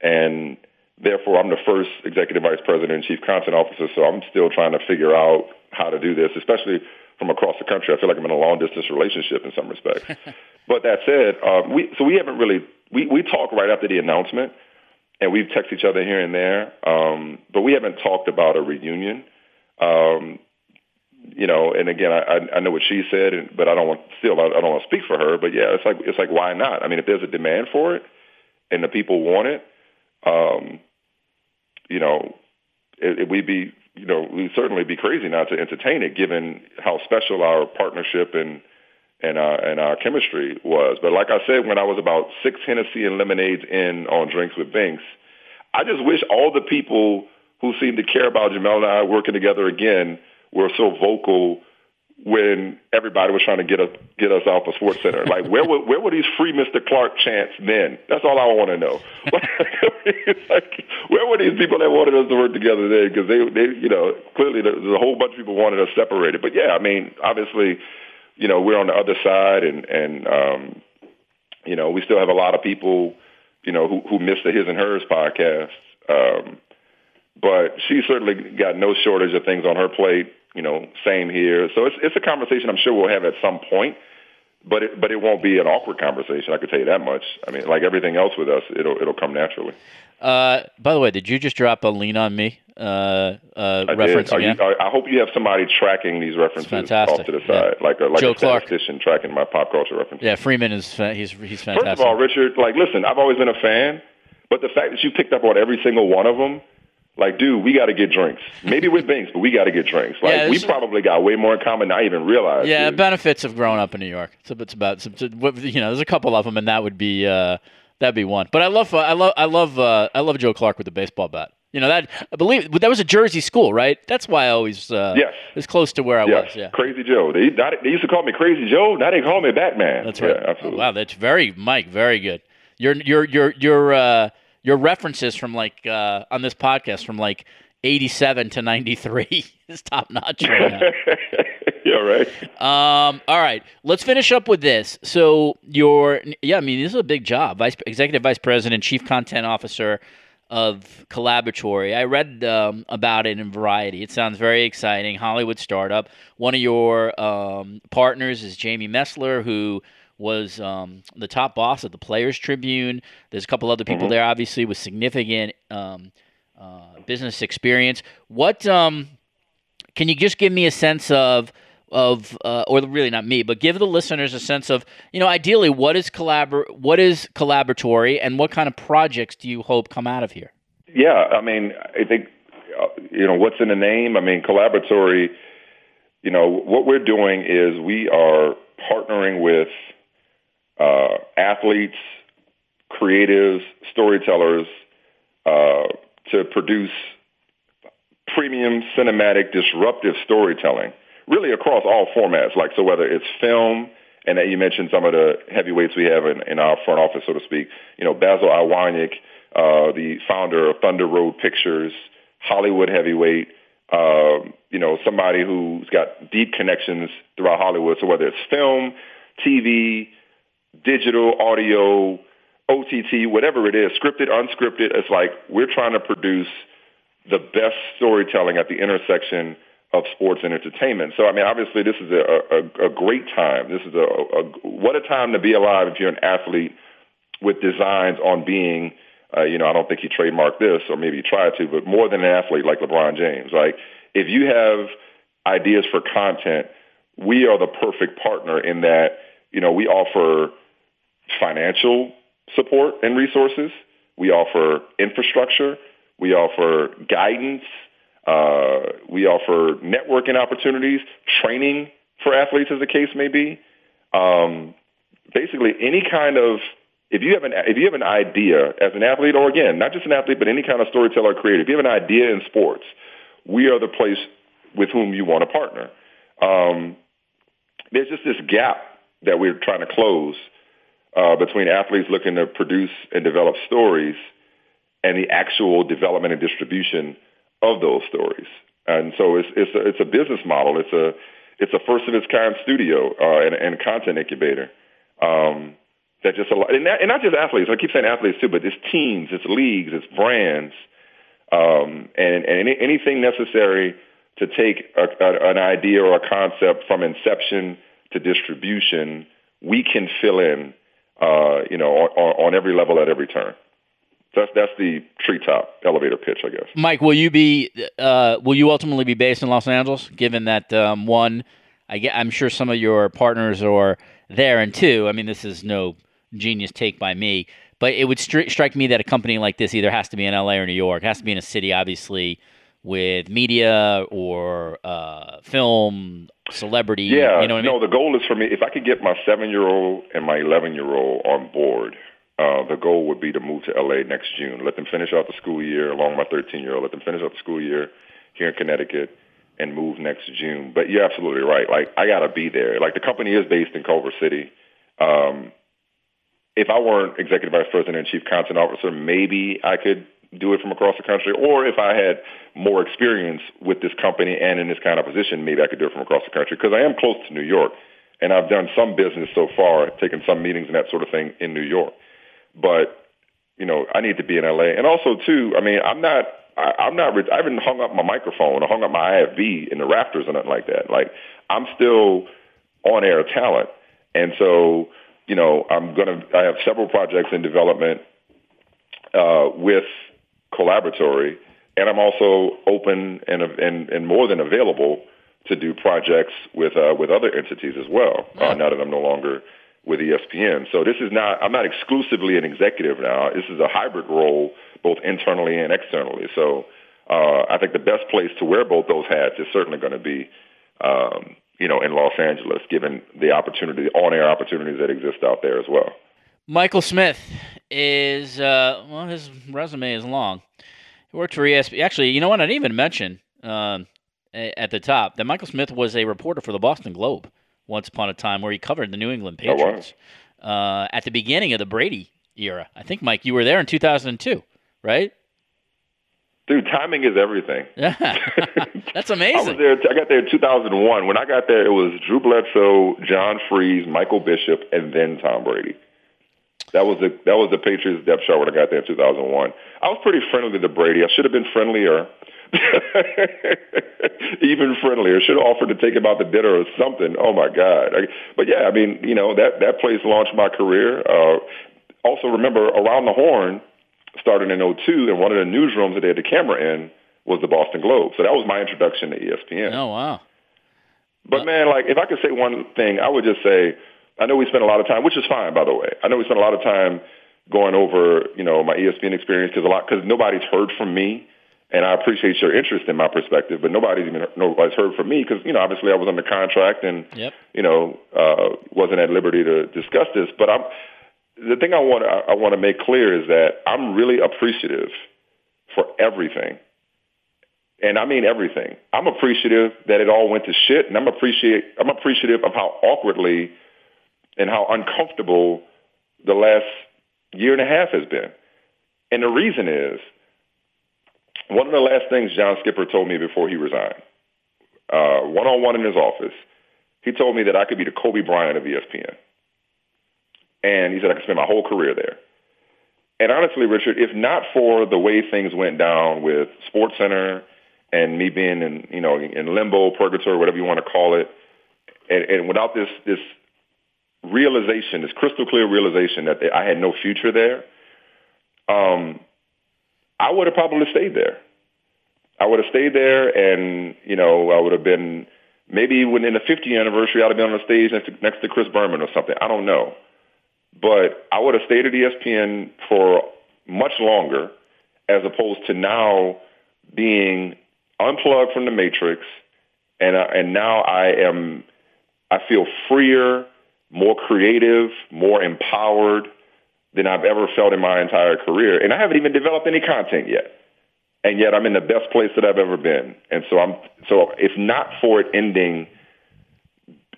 and therefore I'm the first executive vice president and chief content officer. So I'm still trying to figure out how to do this, especially from across the country. I feel like I'm in a long distance relationship in some respects. [LAUGHS] but that said, um, we so we haven't really we we talk right after the announcement, and we've texted each other here and there, um, but we haven't talked about a reunion. Um, you know, and again, I, I know what she said, and, but I don't want still I, don't want to speak for her. But yeah, it's like it's like why not? I mean, if there's a demand for it and the people want it, um, you know, it, it, we'd be you know we'd certainly be crazy not to entertain it, given how special our partnership and and our and our chemistry was. But like I said, when I was about six Hennessy and lemonades in on drinks with Binks, I just wish all the people who seem to care about Jemele and I working together again were so vocal when everybody was trying to get us get us off of Sports Center. Like where were where were these free Mr. Clark chants then? That's all I want to know. [LAUGHS] like, where were these people that wanted us to work together then? Because they they you know clearly there's a whole bunch of people wanted us separated. But yeah, I mean obviously you know we're on the other side and and um, you know we still have a lot of people you know who who miss the His and Hers podcast. Um, but she certainly got no shortage of things on her plate you know, same here. So it's it's a conversation I'm sure we'll have at some point, but it but it won't be an awkward conversation. I could tell you that much. I mean, like everything else with us, it'll it'll come naturally. Uh, by the way, did you just drop a lean on me uh, uh, I reference did. again? You, I hope you have somebody tracking these references off to the side, yeah. like a, like Joe a Clark. statistician tracking my pop culture references. Yeah, Freeman is fa- he's he's fantastic. First of all, Richard, like listen, I've always been a fan, but the fact that you picked up on every single one of them like, dude, we got to get drinks. Maybe with Binks, but we got to get drinks. Like, Yeah, we probably got way more in common than I even realized. Yeah, dude. benefits of growing up in New York. So it's about so, you know, there's a couple of them, and that would be uh, that'd be one. But I love uh, I love I love uh, I love Joe Clark with the baseball bat. You know that I believe that was a Jersey school, right? That's why I always uh, Yes. was close to where I Yes, was. Yeah, Crazy Joe. They, they used to call me Crazy Joe. Now they call me Batman. that's Yeah, right. absolutely. Oh, wow, that's very Mike, very good. Your your your your uh, your references from like uh, on this podcast from like 87 to 93 [LAUGHS] is top notch right now. [LAUGHS] yeah, right. Um, all right, let's finish up with this. So, you're, yeah, I mean, this is a big job. Vice Executive Vice President, Chief Content Officer of Collaboratory. I read um, about it in Variety. It sounds very exciting. Hollywood startup. One of your um, partners is Jaymee Messler, who was um, the top boss at the Players Tribune. There's a couple other people there, obviously, with significant um, uh, business experience. What um, can you just give me a sense of of uh, or really not me, but give the listeners a sense of you know ideally what is collabor what is collaboratory and what kind of projects do you hope come out of here? Yeah, I mean, I think uh, you know what's in the name. I mean, collaboratory. You know, what we're doing is we are partnering with uh, athletes, creatives, storytellers uh, to produce premium cinematic disruptive storytelling, really across all formats. Like so, whether it's film. And that you mentioned some of the heavyweights we have in, in our front office, so to speak. You know, Basil Iwanyk, uh, the founder of Thunder Road Pictures, Hollywood heavyweight, um, you know, somebody who's got deep connections throughout Hollywood. So whether it's film, TV, digital, audio, OTT, whatever it is, scripted, unscripted, it's like we're trying to produce the best storytelling at the intersection of sports and entertainment. So, I mean, obviously, this is a, a, a great time. This is a, a what a time to be alive if you're an athlete with designs on being, uh, you know, I don't think he trademarked this, or maybe he tried to, but more than an athlete like LeBron James. Like, if you have ideas for content, we are the perfect partner in that, you know, we offer financial support and resources. We offer infrastructure. We offer guidance. Uh, we offer networking opportunities, training for athletes, as the case may be. Um, basically, any kind of if you have an if you have an idea as an athlete, or again, not just an athlete, but any kind of storyteller or creator, if you have an idea in sports, we are the place with whom you want to partner. Um, there's just this gap that we're trying to close uh, between athletes looking to produce and develop stories and the actual development and distribution of those stories. And so it's it's a, it's a business model. It's a it's a first of its kind studio uh, and, and content incubator. Um, that just a lot, and, that, and not just athletes. I keep saying athletes too, but it's teams, it's leagues, it's brands, um, and, and any, anything necessary to take a, a, an idea or a concept from inception to distribution, we can fill in, uh, you know, on, on every level at every turn. That's that's the treetop elevator pitch, I guess. Mike, will you be uh, will you ultimately be based in Los Angeles? Given that um, one, I I'm sure some of your partners are there, and two, I mean, this is no genius take by me, but it would stri- strike me that a company like this either has to be in LA or New York, it has to be in a city, obviously, with media or uh, film, celebrity. Yeah, you know what no. I mean? The goal is for me if I could get my seven-year-old and my eleven-year-old on board. Uh, the goal would be to move to LA next June. Let them finish out the school year, along with my 13-year-old. Let them finish out the school year here in Connecticut and move next June. But you're absolutely right. Like I gotta be there. Like the company is based in Culver City. Um, if I weren't executive vice president and chief content officer, maybe I could do it from across the country. Or if I had more experience with this company and in this kind of position, maybe I could do it from across the country because I am close to New York and I've done some business so far, taken some meetings and that sort of thing in New York. But you know, I need to be in LA. And also too, I mean, I'm not I, I'm not I haven't hung up my microphone or hung up my IFB in the rafters or nothing like that. Like I'm still on air talent. And so you know, I'm gonna. I have several projects in development uh, with Collaboratory, and I'm also open and and, and more than available to do projects with uh, with other entities as well. Uh. Uh, now that I'm no longer with ESPN, so this is not. I'm not exclusively an executive now. This is a hybrid role, both internally and externally. So uh, I think the best place to wear both those hats is certainly going to be um, you know, in Los Angeles, given the opportunity, the on-air opportunities that exist out there as well. Michael Smith is uh, well, his resume is long. He worked for ESPN. Actually, you know what? I didn't even mention um, at the top that Michael Smith was a reporter for the Boston Globe once upon a time, where he covered the New England Patriots oh, wow. uh, at the beginning of the Brady era. I think, Mike, you were there in 2002, right? Dude, timing is everything. Yeah, [LAUGHS] that's amazing. [LAUGHS] I was there. I got there in 2001. When I got there, it was Drew Bledsoe, John Friesz, Michael Bishop, and then Tom Brady. That was the that was the Patriots depth chart when I got there in 2001. I was pretty friendly to Brady. I should have been friendlier, [LAUGHS] even friendlier. Should have offered to take him out to dinner or something. Oh my God! I, but yeah, I mean, you know that that place launched my career. Uh, also, remember around the horn starting in 02, and one of the newsrooms that they had the camera in was the Boston Globe. So that was my introduction to ESPN. Oh, wow. But, man, like, if I could say one thing, I would just say, I know we spent a lot of time, which is fine, by the way. I know we spent a lot of time going over, you know, my ESPN experience because a lot, because nobody's heard from me. And I appreciate your interest in my perspective, but nobody's even nobody's heard from me because you know obviously I was under contract and yep. you know uh, wasn't at liberty to discuss this. But I'm the thing I want to, I want to make clear is that I'm really appreciative for everything. And I mean everything. I'm appreciative that it all went to shit, and I'm appreciate I'm appreciative of how awkwardly and how uncomfortable the last year and a half has been. And the reason is one of the last things John Skipper told me before he resigned, one on one in his office, he told me that I could be the Kobe Bryant of ESPN. And he said I could spend my whole career there. And honestly, Richard, if not for the way things went down with Sports Center and me being in, you know, in limbo, purgatory, whatever you want to call it, and, and without this this realization, this crystal clear realization that I had no future there, um, I would have probably stayed there. I would have stayed there, and you know, I would have been maybe within the 50th anniversary, I'd have been on the stage next to, next to Chris Berman or something. I don't know. But I would have stayed at ESPN for much longer as opposed to now being unplugged from the matrix. And, uh, and now I am, I feel freer, more creative, more empowered than I've ever felt in my entire career. And I haven't even developed any content yet. And yet I'm in the best place that I've ever been. And so I'm, so if not for it ending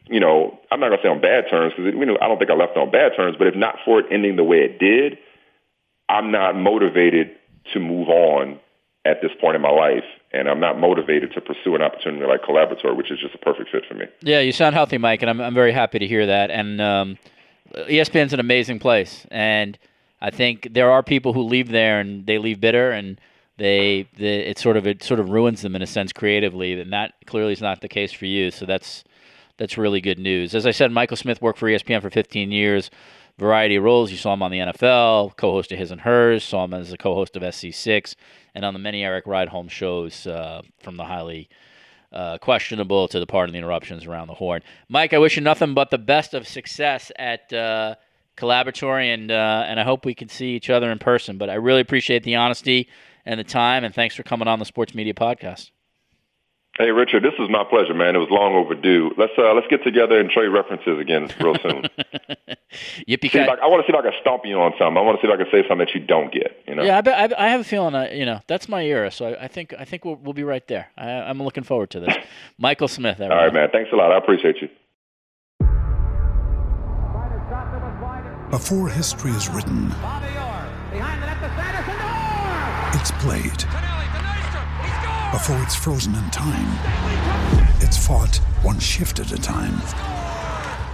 you know, I'm not gonna say on bad terms because you know I don't think I left on bad terms. But if not for it ending the way it did, I'm not motivated to move on at this point in my life, and I'm not motivated to pursue an opportunity like Collaboratory, which is just a perfect fit for me. Yeah, you sound healthy, Mike, and I'm I'm very happy to hear that. And um, ESPN's an amazing place, and I think there are people who leave there and they leave bitter, and they, they it sort of it sort of ruins them in a sense creatively, and that clearly is not the case for you. So that's that's really good news. As I said, Michael Smith worked for ESPN for 15 years, variety of roles. You saw him on the NFL, co-host of His and Hers, saw him as a co-host of SC6, and on the many Eric Ride Home shows uh, from the highly uh, questionable to the part of the interruptions around the horn. Mike, I wish you nothing but the best of success at uh, Collaboratory, and uh, and I hope we can see each other in person. But I really appreciate the honesty and the time, and thanks for coming on the Sports Media Podcast. Hey Richard, this is my pleasure, man. It was long overdue. Let's uh, let's get together and trade references again real soon. [LAUGHS] Yippee see I, I want to see if I can stomp you on something. I want to see if I can say something that you don't get. You know? Yeah, I, I, I have a feeling. Uh, you know, that's my era. So I, I think I think we'll, we'll be right there. I, am looking forward to this. [LAUGHS] Michael Smith. Everyone. All right, man. Thanks a lot. I appreciate you. Before history is written, it's played. Before it's frozen in time, it's fought one shift at a time.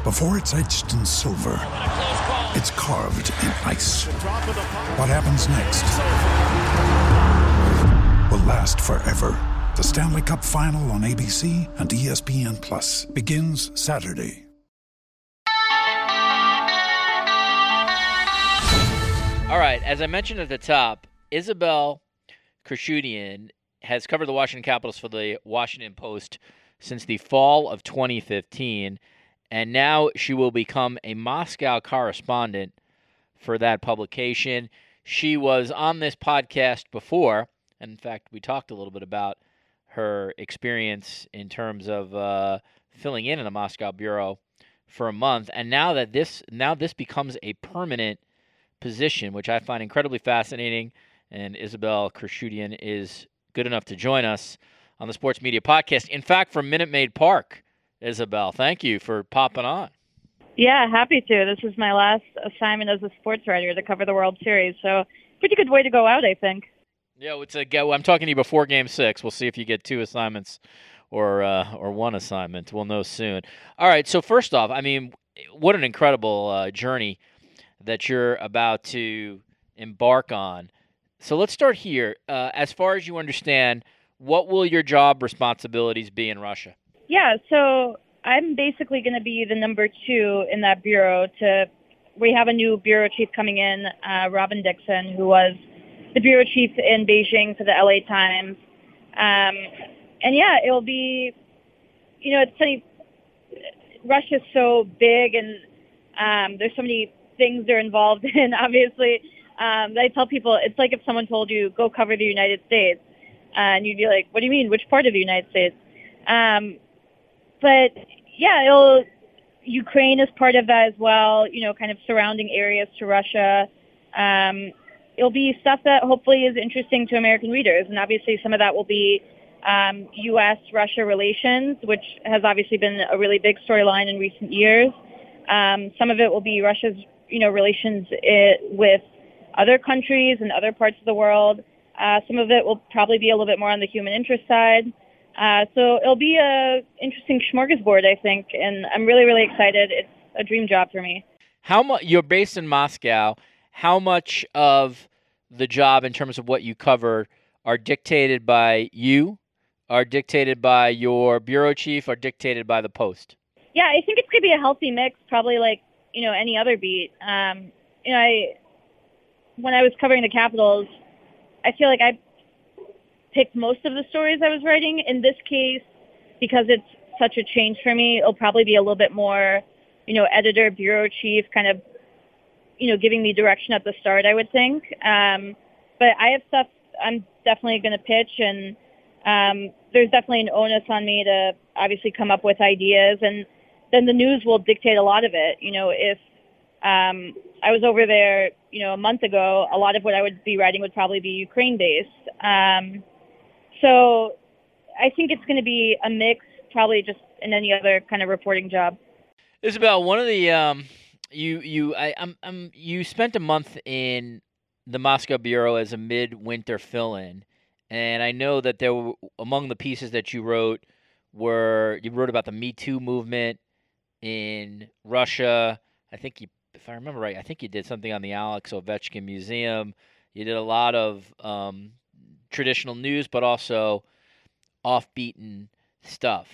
Before it's etched in silver, it's carved in ice. What happens next will last forever. The Stanley Cup Final on ABC and ESPN Plus begins Saturday. All right, as I mentioned at the top, Isabelle Khurshudyan has covered the Washington Capitals for the Washington Post since the fall of 2015, and now she will become a Moscow correspondent for that publication. She was on this podcast before, in fact, we talked a little bit about her experience in terms of uh, filling in in the Moscow bureau for a month, and now that this now this becomes a permanent position, which I find incredibly fascinating. And Isabelle Khurshudyan is good enough to join us on the Sports Media Podcast. In fact, from Minute Maid Park, Isabelle, thank you for popping on. Yeah, happy to. This is my last assignment as a sports writer to cover the World Series, so pretty good way to go out, I think. Yeah, it's a go. I'm talking to you before Game Six. We'll see if you get two assignments or uh, or one assignment. We'll know soon. All right. So first off, I mean, what an incredible uh, journey that you're about to embark on. So let's start here. Uh, as far as you understand, what will your job responsibilities be in Russia? Yeah, so I'm basically going to be the number two in that bureau. To we have a new bureau chief coming in, uh, Robyn Dixon, who was the bureau chief in Beijing for the LA Times. Um, and yeah, it'll be, you know, it's funny. Russia's so big, and um, there's so many things they're involved [LAUGHS] in. Obviously, um, I tell people it's like if someone told you go cover the United States, uh, and you'd be like, "What do you mean? Which part of the United States?" Um, but yeah, Ukraine is part of that as well. You know, kind of surrounding areas to Russia. Um, it'll be stuff that hopefully is interesting to American readers, and obviously some of that will be um, U.S.-Russia relations, which has obviously been a really big storyline in recent years. Um, some of it will be Russia's, you know, relations it, with other countries and other parts of the world. Uh, some of it will probably be a little bit more on the human interest side. Uh, so it'll be a interesting smorgasbord, I think, and I'm really, really excited. It's a dream job for me. How much you're based in Moscow? How much of the job, in terms of what you cover, are dictated by you, are dictated by your bureau chief, are dictated by the Post? Yeah, I think it's going to be a healthy mix, probably like you know any other beat. Um, you know, I when I was covering the Capitals, I feel like I picked most of the stories I was writing. In this case, because it's such a change for me, it'll probably be a little bit more, you know, editor, bureau chief, kind of, you know, giving me direction at the start, I would think. Um, but I have stuff I'm definitely going to pitch, and um, there's definitely an onus on me to obviously come up with ideas, and then the news will dictate a lot of it. You know, if um, I was over there, you know, a month ago. A lot of what I would be writing would probably be Ukraine based. Um, so I think it's going to be a mix, probably just in any other kind of reporting job. Isabelle, one of the um, you you I, I'm, I'm you spent a month in the Moscow bureau as a midwinter fill-in, and I know that there were among the pieces that you wrote were you wrote about the Me Too movement in Russia. I think you if I remember right, I think you did something on the Alex Ovechkin Museum. You did a lot of um, traditional news, but also off-beaten stuff.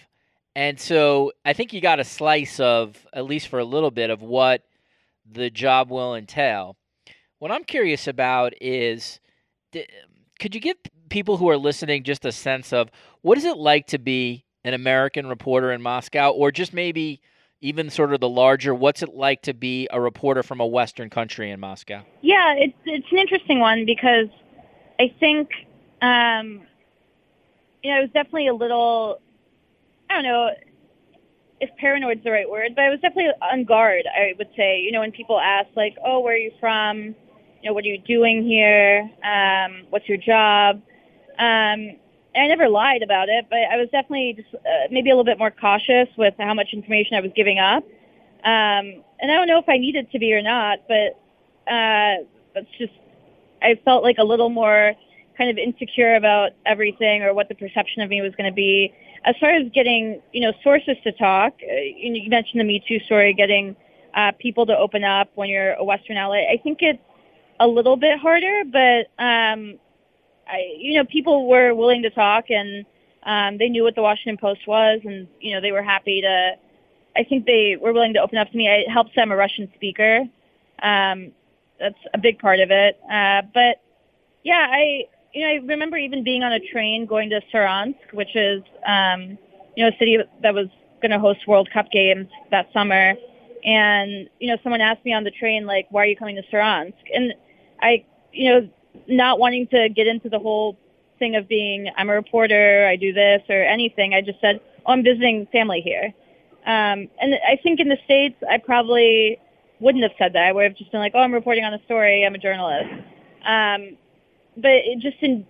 And so I think you got a slice of, at least for a little bit, of what the job will entail. What I'm curious about is could you give people who are listening just a sense of what is it like to be an American reporter in Moscow, or just maybe even sort of the larger, what's it like to be a reporter from a Western country in Moscow? Yeah, it's it's an interesting one because I think um, you know I was definitely a little I don't know if paranoid is the right word, but I was definitely on guard. I would say, you know, when people ask like, "Oh, where are you from?" You know, what are you doing here? Um, what's your job? Um, I never lied about it, but I was definitely just uh, maybe a little bit more cautious with how much information I was giving up. Um, and I don't know if I needed to be or not, but uh, that's just I felt like a little more kind of insecure about everything or what the perception of me was going to be. As far as getting, you know, sources to talk, uh, you mentioned the Me Too story, getting uh, people to open up when you're a Western outlet. I think it's a little bit harder, but um, I, you know, people were willing to talk and um, they knew what the Washington Post was, and you know, they were happy to. I think they were willing to open up to me. I helped them a Russian speaker. Um, that's a big part of it. Uh, but yeah, I you know I remember even being on a train going to Saransk, which is um, you know a city that was going to host World Cup games that summer. And you know, someone asked me on the train like, "Why are you coming to Saransk?" And I, you know, not wanting to get into the whole thing of being I'm a reporter, I do this or anything. I just said, oh, I'm visiting family here. Um, and I think in the states, I probably wouldn't have said that. I would have just been like, oh, I'm reporting on a story. I'm a journalist. Um, but just in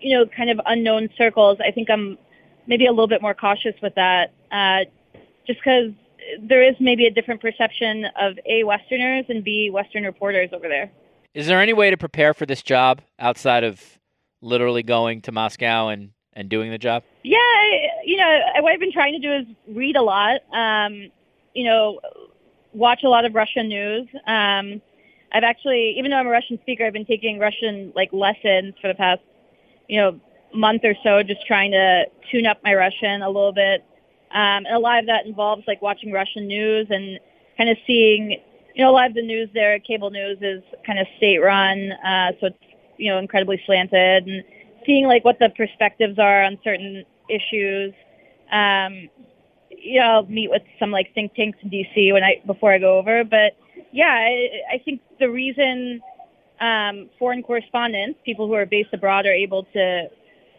you know kind of unknown circles, I think I'm maybe a little bit more cautious with that, uh, just because there is maybe a different perception of a Westerners and b Western reporters over there. Is there any way to prepare for this job outside of literally going to Moscow and, and doing the job? Yeah, I, you know, what I've been trying to do is read a lot. Um, you know, watch a lot of Russian news. Um, I've actually, even though I'm a Russian speaker, I've been taking Russian like lessons for the past, you know, month or so, just trying to tune up my Russian a little bit. Um, and a lot of that involves like watching Russian news and kind of seeing you know, a lot of the news there, cable news is kind of state run, uh, so it's, you know, incredibly slanted and seeing like what the perspectives are on certain issues. Um, you know, I'll meet with some like think tanks in DC when I, before I go over, but yeah, I, I think the reason, um, foreign correspondents, people who are based abroad are able to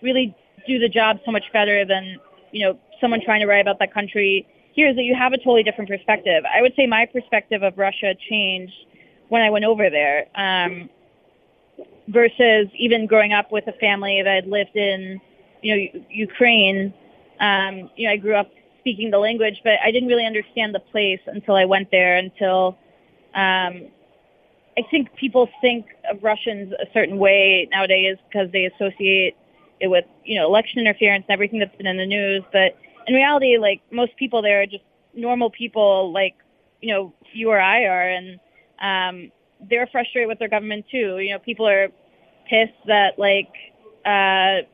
really do the job so much better than, you know, someone trying to write about that country here is that you have a totally different perspective. I would say my perspective of Russia changed when I went over there um, versus even growing up with a family that had lived in, you know, Ukraine. Um, you know, I grew up speaking the language, but I didn't really understand the place until I went there. Until um, I think people think of Russians a certain way nowadays because they associate it with, you know, election interference and everything that's been in the news, but in reality, like most people there are just normal people, like you know you or I are, and um, they're frustrated with their government too. You know, people are pissed that like uh,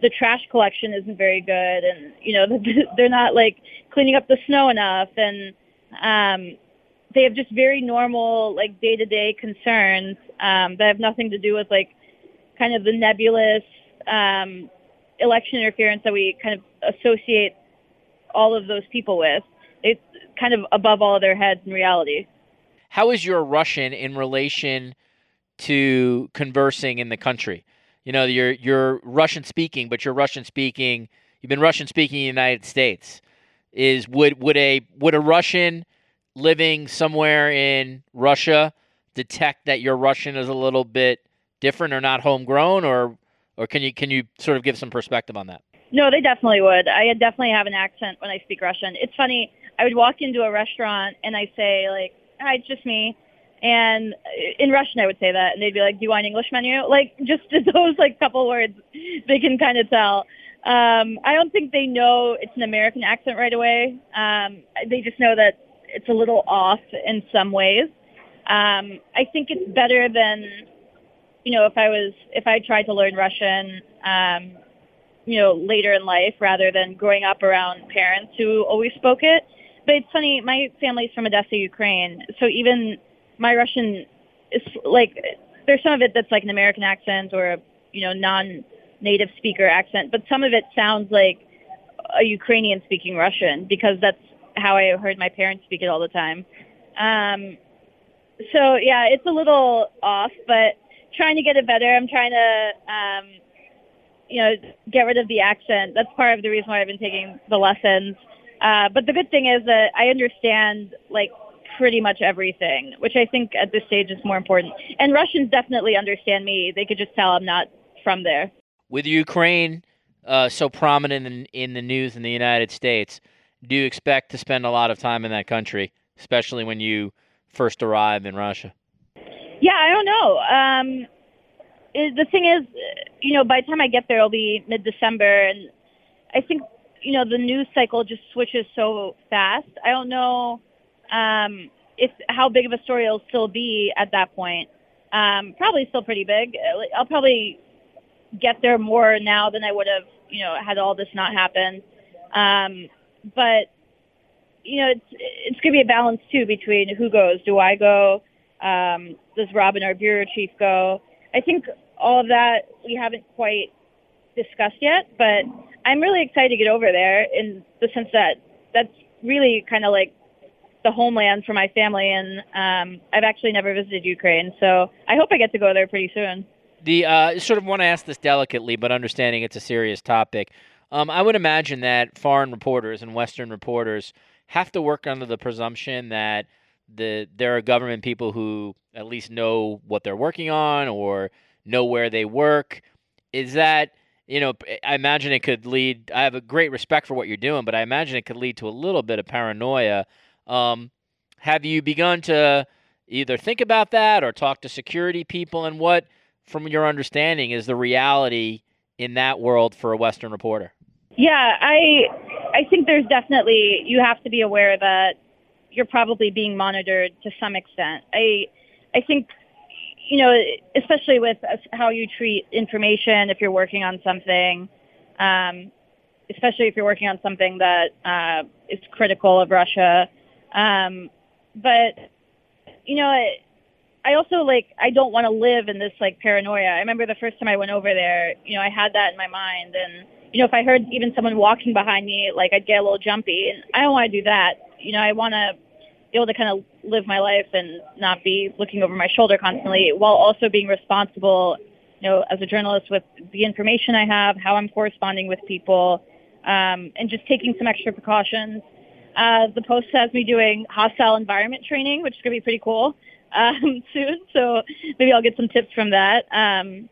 the trash collection isn't very good, and you know [LAUGHS] they're not like cleaning up the snow enough, and um, they have just very normal like day to day concerns um, that have nothing to do with like kind of the nebulous um, election interference that we kind of associate all of those people with. It's kind of above all of their heads in reality. How is your Russian in relation to conversing in the country? You know, you're you're Russian speaking, but you're Russian speaking. You've been Russian speaking in the United States. Is would would a would a Russian living somewhere in Russia detect that your Russian is a little bit different or not homegrown, or or can you can you sort of give some perspective on that? No, they definitely would. I definitely have an accent when I speak Russian. It's funny. I would walk into a restaurant and I say like, "Hi, it's just me," and in Russian I would say that, and they'd be like, "Do you want an English menu?" Like [LAUGHS] just [LAUGHS] those like couple words, they can kind of tell. Um, I don't think they know it's an American accent right away. Um, they just know that it's a little off in some ways. Um, I think it's better than, you know, if I was if I tried to learn Russian, um, you know, later in life rather than growing up around parents who always spoke it. But it's funny, my family's from Odessa, Ukraine, so even my Russian is like there's some of it that's like an American accent or a you know non-native speaker accent, but some of it sounds like a Ukrainian speaking Russian because that's how I heard my parents speak it all the time. Um, so yeah, it's a little off, but trying to get it better. I'm trying to, um, you know, get rid of the accent. That's part of the reason why I've been taking the lessons. Uh, but the good thing is that I understand like pretty much everything, which I think at this stage is more important. And Russians definitely understand me. They could just tell I'm not from there. With Ukraine uh, so prominent in, in the news in the United States, do you expect to spend a lot of time in that country, especially when you first arrive in Russia? Yeah, I don't know. Um, it, the thing is, you know, by the time I get there, it'll be mid-December, and I think, you know, the news cycle just switches so fast. I don't know um, if how big of a story it'll still be at that point. Um, probably still pretty big. I'll probably get there more now than I would have, you know, had all this not happened. Um, but you know, it's it's gonna be a balance too between who goes. Do I go? Um, does Robyn, our bureau chief, go? I think all of that we haven't quite discussed yet, but I'm really excited to get over there in the sense that that's really kind of like the homeland for my family, and um, I've actually never visited Ukraine, so I hope I get to go there pretty soon. The uh, sort of want to ask this delicately, but understanding it's a serious topic. Um, I would imagine that foreign reporters and Western reporters have to work under the presumption that the there are government people who at least know what they're working on or know where they work. Is that you know? I imagine it could lead. I have a great respect for what you're doing, but I imagine it could lead to a little bit of paranoia. Um, have you begun to either think about that or talk to security people and what? from your understanding, is the reality in that world for a Western reporter? Yeah, I I think there's definitely you have to be aware that you're probably being monitored to some extent. I I think you know, especially with how you treat information if you're working on something, um, especially if you're working on something that uh, is critical of Russia. Um, but you know, I also like I don't want to live in this like paranoia. I remember the first time I went over there, you know, I had that in my mind and you know, if I heard even someone walking behind me, like I'd get a little jumpy and I don't want to do that. You know, I want to be able to kind of live my life and not be looking over my shoulder constantly while also being responsible, you know, as a journalist with the information I have, how I'm corresponding with people, um, and just taking some extra precautions. Uh, the Post has me doing hostile environment training, which is going to be pretty cool [LAUGHS] um, soon. So maybe I'll get some tips from that. Um,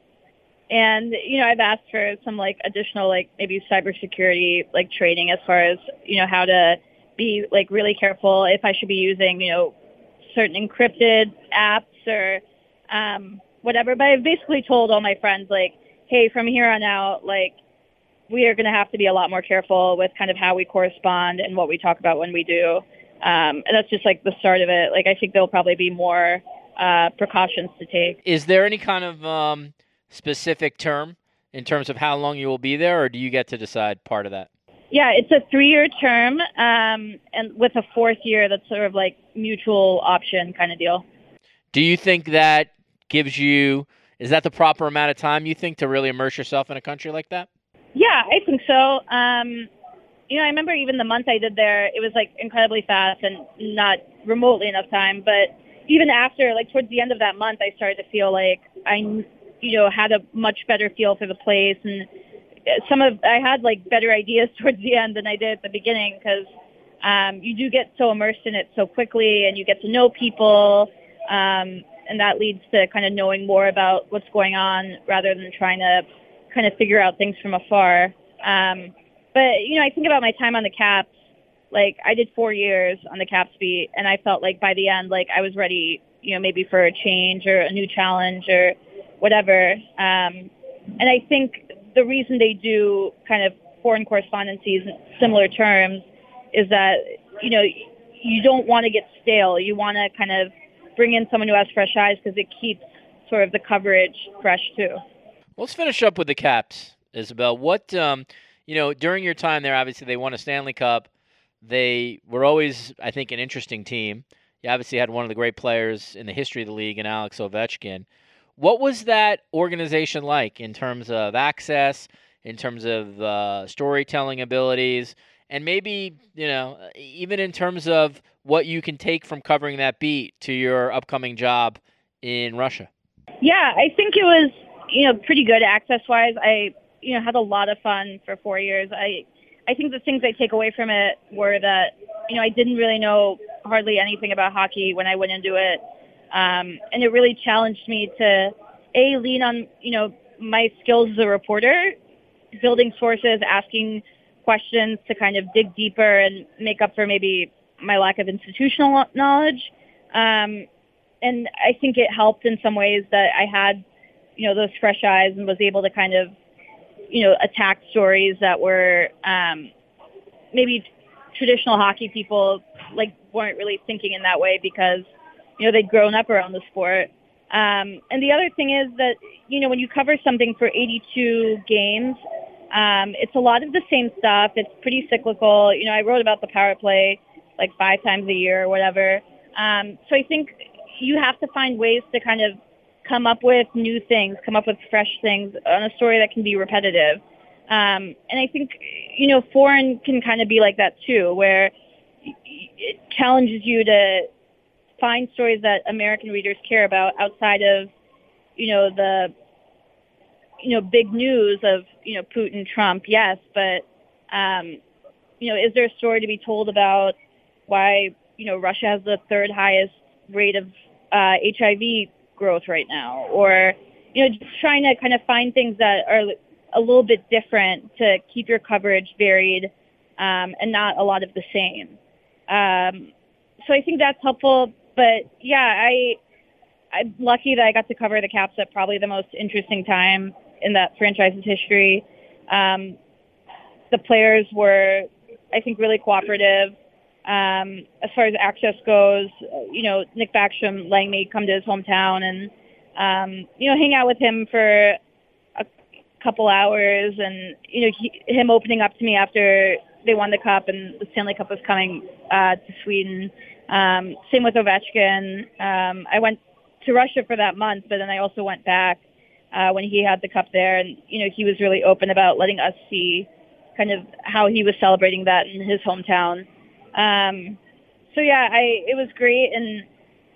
and you know, I've asked for some like additional like maybe cybersecurity like training as far as you know how to be like really careful if I should be using you know certain encrypted apps or um, whatever. But I've basically told all my friends like, hey, from here on out, like we are going to have to be a lot more careful with kind of how we correspond and what we talk about when we do. Um, and that's just like the start of it. Like I think there'll probably be more uh, precautions to take. Is there any kind of um, specific term in terms of how long you will be there, or do you get to decide part of that? Yeah, it's a three-year term, um, and with a fourth year that's sort of like mutual option kind of deal. Do you think that gives you? Is that the proper amount of time you think to really immerse yourself in a country like that? Yeah, I think so. Um, you know, I remember even the month I did there, it was like incredibly fast and not remotely enough time. But even after, like towards the end of that month, I started to feel like I, you know, had a much better feel for the place and some of I had like better ideas [LAUGHS] towards the end than I did at the beginning because um, you do get so immersed in it so quickly and you get to know people. Um, and that leads to kind of knowing more about what's going on rather than trying to kind of figure out things from afar. Um, but you know, I think about my time on the Caps. Like I did four years on the Caps beat, and I felt like by the end, like I was ready. You know, maybe for a change or a new challenge or whatever. Um, and I think the reason they do kind of foreign correspondencies in similar terms is that you know you don't want to get stale. You want to kind of bring in someone who has fresh eyes because it keeps sort of the coverage fresh too. Let's finish up with the Caps, Isabelle. What um, you know during your time there? Obviously, they won a Stanley Cup. They were always, I think, an interesting team. You obviously had one of the great players in the history of the league in Alex Ovechkin. What was that organization like in terms of access, in terms of uh, storytelling abilities, and maybe you know even in terms of what you can take from covering that beat to your upcoming job in Russia? Yeah, I think it was you know pretty good access wise. I you know had a lot of fun for four years. I I think the things I take away from it were that you know I didn't really know hardly anything about hockey when I went into it, um, and it really challenged me to a lean on you know my skills as a reporter, building sources, asking questions to kind of dig deeper and make up for maybe my lack of institutional knowledge. Um, and I think it helped in some ways that I had, you know, those fresh eyes and was able to kind of, you know, attack stories that were um, maybe traditional hockey people like weren't really thinking in that way because, you know, they'd grown up around the sport. Um, and the other thing is that, you know, when you cover something for 82 games, um, it's a lot of the same stuff. It's pretty cyclical. You know, I wrote about the power play like five times a year or whatever. Um, so I think you have to find ways to kind of come up with new things, come up with fresh things on a story that can be repetitive. Um, and I think, you know, foreign can kind of be like that too, where it challenges you to find stories that American readers care about outside of, you know, the, you know, big news of, you know, Putin, Trump, yes, but, um, you know, is there a story to be told about why, you know, Russia has the third highest rate of uh, HIV growth right now, or you know, just trying to kind of find things that are a little bit different to keep your coverage varied um, and not a lot of the same. Um, so I think that's helpful. But yeah, I I'm lucky that I got to cover the Caps at probably the most interesting time in that franchise's history. Um, the players were, I think, really cooperative. Um, as far as access goes, you know, Nick Backstrom letting me come to his hometown and, um, you know, hang out with him for a couple hours and, you know, he, him opening up to me after they won the cup and the Stanley Cup was coming uh, to Sweden. Um, same with Ovechkin. Um, I went to Russia for that month, but then I also went back uh, when he had the cup there, and you know he was really open about letting us see kind of how he was celebrating that in his hometown. Um, so yeah, I it was great, and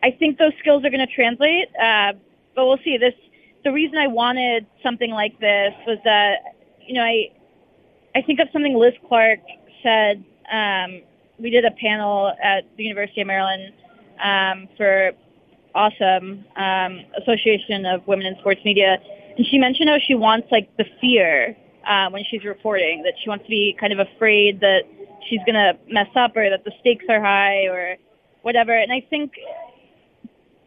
I think those skills are going to translate. Uh, but we'll see. This the reason I wanted something like this was that you know I I think of something Liz Clarke said. Um, we did a panel at the University of Maryland um, for awesome um, Association of Women in Sports Media, and she mentioned how she wants like the fear uh, when she's reporting that she wants to be kind of afraid that she's to mess up or that the stakes are high or whatever. And I think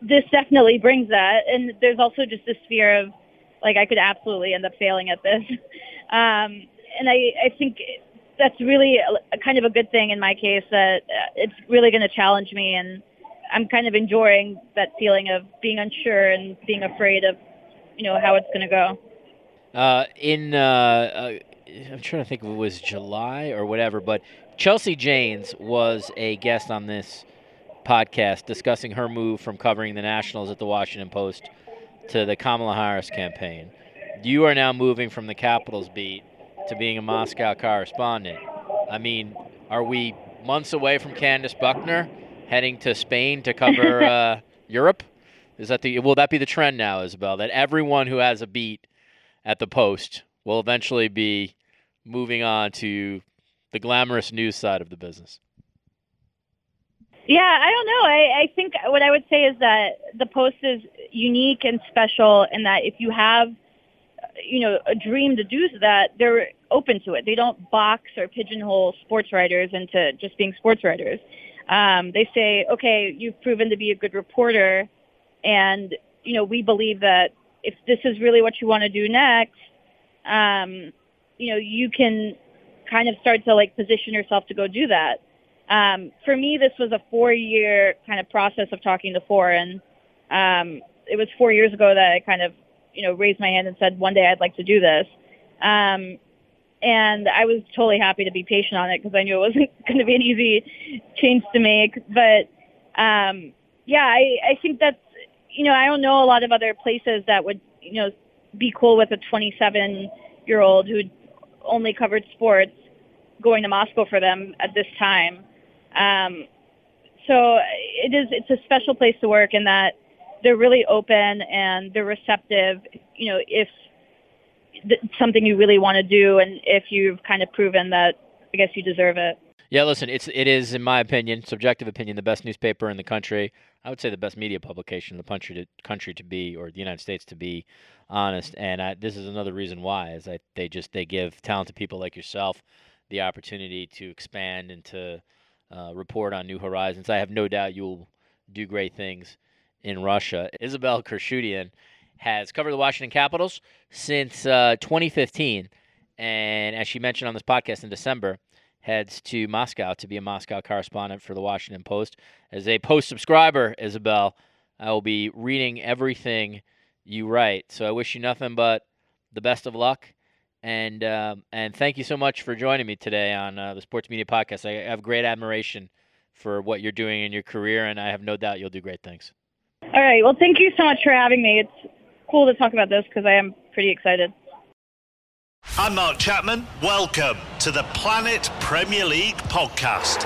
this definitely brings that. And there's also just this fear of like I could absolutely end up failing at this. [LAUGHS] Um, and I, I think that's really a, kind of a good thing in my case that uh, it's really going to challenge me and I'm kind of enjoying that feeling of being unsure and being afraid of, you know, how it's going to go. Uh, in uh, uh, I'm trying to think if it was July or whatever, but Chelsea Janes was a guest on this podcast discussing her move from covering the Nationals at the Washington Post to the Kamala Harris campaign. You are now moving from the Capitals beat to being a Moscow correspondent. I mean, are we months away from Candace Buckner heading to Spain to cover [LAUGHS] uh, Europe? Is that the will that be the trend now, Isabelle? That everyone who has a beat at the Post will eventually be moving on to the glamorous news side of the business? Yeah, I don't know. I, I think what I would say is that the Post is unique and special in that if you have, you know, a dream to do that, they're open to it. They don't box or pigeonhole sports writers into just being sports writers. Um, they say, okay, you've proven to be a good reporter, and you know, we believe that if this is really what you want to do next, um, you know, you can kind of start to like position yourself to go do that. um, for me, this was a four-year kind of process of talking to foreign. Um, it was four years ago that I kind of, you know, raised my hand and said one day I'd like to do this. Um, and I was totally happy to be patient on it because I knew it wasn't [LAUGHS] going to be an easy change to make. But um, yeah, I, I think that's you know I don't know a lot of other places that would you know be cool with a 27 year old who only covered sports going to Moscow for them at this time. Um, so it is it's a special place to work in that they're really open and they're receptive. You know if something you really want to do, and if you've kind of proven that, I guess you deserve it. Yeah, listen, it's it is in my opinion, subjective opinion, the best newspaper in the country. I would say the best media publication in the country to country to be, or the United States to be honest. And I, this is another reason why is that they just they give talented people like yourself the opportunity to expand and to uh, report on new horizons. I have no doubt you'll do great things in Russia. Isabelle Khurshudyan has covered the Washington Capitals since uh, 2015. And as she mentioned on this podcast in December, heads to Moscow to be a Moscow correspondent for the Washington Post. As a Post subscriber, Isabelle, I will be reading everything you write. So I wish you nothing but the best of luck. And um, and thank you so much for joining me today on uh, the Sports Media Podcast. I have great admiration for what you're doing in your career, and I have no doubt you'll do great things. All right. Well, thank you so much for having me. It's cool to talk about this because I am pretty excited. I'm Mark Chapman. Welcome to the Planet Premier League podcast.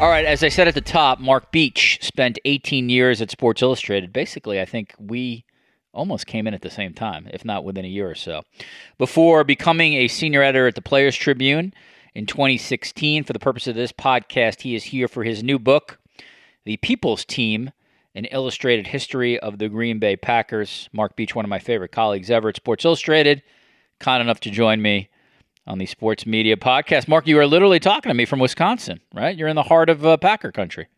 All right, as I said at the top, Mark Beech spent 18 years at Sports Illustrated. Basically, I think we almost came in at the same time, if not within a year or so. Before becoming a senior editor at the Players Tribune in 2016, for the purpose of this podcast, he is here for his new book, The People's Team An Illustrated History of the Green Bay Packers. Mark Beech, one of my favorite colleagues ever at Sports Illustrated, kind enough to join me on the Sports Media Podcast. Mark, you are literally talking to me from Wisconsin, right? You're in the heart of uh, Packer country.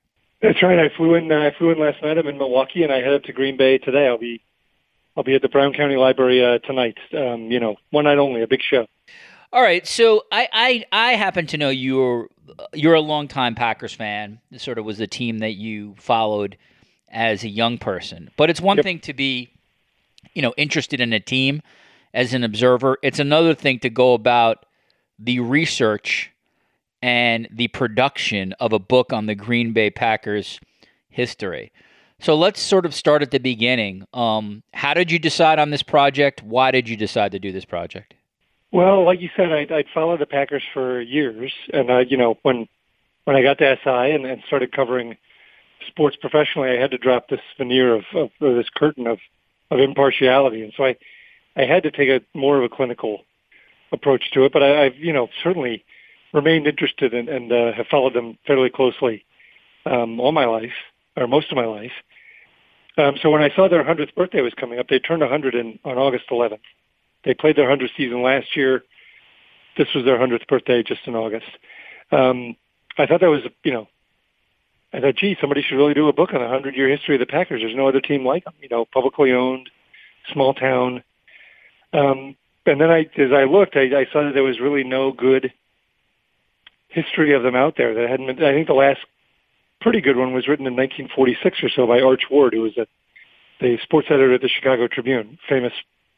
That's right. I flew in. Uh, I flew in last night. I'm in Milwaukee, and I head up to Green Bay today. I'll be, I'll be at the Brown County Library uh, tonight. Um, you know, one night only, a big show. All right. So I, I, I happen to know you're, you're a longtime Packers fan. This sort of was the team that you followed as a young person. But it's one yep. thing to be, you know, interested in a team as an observer. It's another thing to go about the research and the production of a book on the Green Bay Packers history. So let's sort of start at the beginning. Um, how did you decide on this project? Why did you decide to do this project? Well, like you said, I'd, I'd followed the Packers for years, and you know when when I got to SI and, and started covering sports professionally, I had to drop this veneer of, of, of this curtain of of impartiality, and so I I had to take a more of a clinical approach to it, but I, I've you know certainly remained interested in, and uh, have followed them fairly closely um, all my life or most of my life. Um, so when I saw their 100th birthday was coming up, they turned 100 in, on August 11th. They played their 100th season last year. This was their 100th birthday just in August. Um, I thought that was, you know, I thought, gee, somebody should really do a book on the 100-year history of the Packers. There's no other team like them, you know, publicly owned, small town, um, and then I, as I looked, I, I saw that there was really no good history of them out there. That hadn't been, I think the last pretty good one was written in 1946 or so by Arch Ward, who was a, the sports editor at the Chicago Tribune, famous,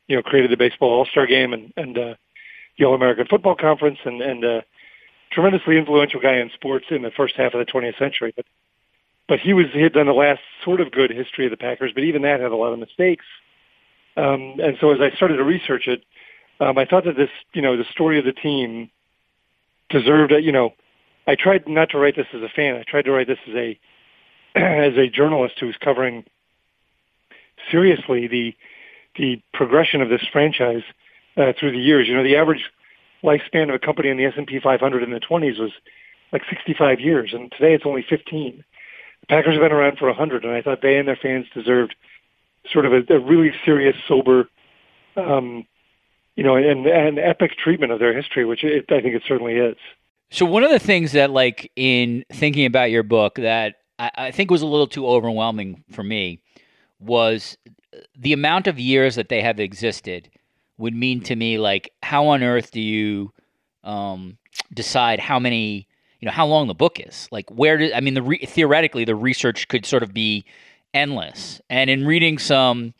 you know, created the baseball All-Star Game and, and uh, the All-American Football Conference, and and uh, tremendously influential guy in sports in the first half of the 20th century. But but he was he had done the last sort of good history of the Packers, but even that had a lot of mistakes. Um, and so as I started to research it, um, I thought that this, you know, the story of the team deserved a, you know, I tried not to write this as a fan. I tried to write this as a, [CLEARS THROAT] as a journalist who's covering seriously the, the progression of this franchise uh, through the years. You know, the average lifespan of a company in the S&P 500 in the 20s was like 65 years, and today it's only 15. The Packers have been around for 100, and I thought they and their fans deserved sort of a, a really serious, sober, um, you know, and, and epic treatment of their history, which it, I think it certainly is. So one of the things that, like, in thinking about your book, that I, I think was a little too overwhelming for me was the amount of years that they have existed would mean to me like how on earth do you um, decide how many you know how long the book is like where did i mean the re- theoretically the research could sort of be endless. And in reading some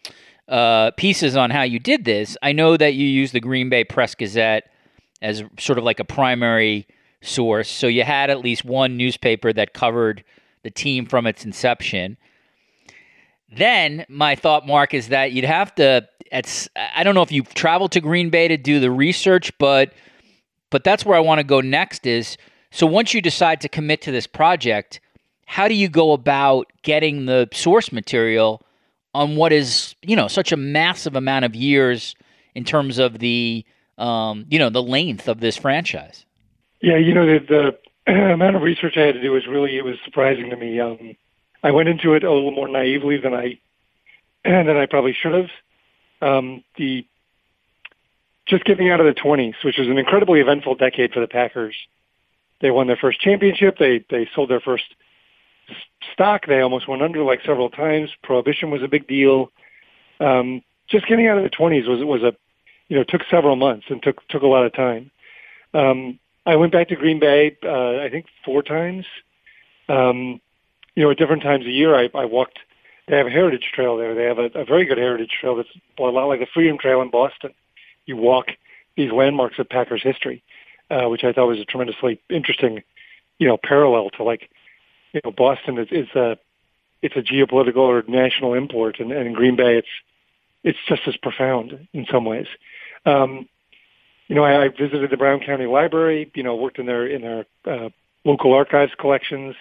uh, pieces on how you did this i know that you use the green bay press gazette as sort of like a primary source. So you had at least one newspaper that covered the team from its inception. Then my thought mark is that you'd have to it's I don't know if you've traveled to Green Bay to do the research, but but that's where I want to go next is so once you decide to commit to this project, how do you go about getting the source material on what is, you know, such a massive amount of years in terms of the um, you know, the length of this franchise? Yeah, you know, the, the [CLEARS THROAT] amount of research I had to do was really it was surprising to me. Um, I went into it a little more naively than I [CLEARS THROAT] than I probably should have. Um, the just getting out of the 20s, which was an incredibly eventful decade for the Packers. They won their first championship. They they sold their first stock. They almost went under like several times. Prohibition was a big deal. Um, just getting out of the 20s was was a you know took several months and took took a lot of time. Um, I went back to Green Bay uh, I think four times. Um, you know, at different times a year, I, I walked. They have a heritage trail there. They have a, a very good heritage trail that's a lot like the Freedom Trail in Boston. You walk these landmarks of Packers history, uh, which I thought was a tremendously interesting, you know, parallel to like, you know, Boston is, is a it's a geopolitical or national import, and, and in Green Bay, it's it's just as profound in some ways. Um, you know, I, I visited the Brown County Library. You know, worked in their in their uh, local archives collections.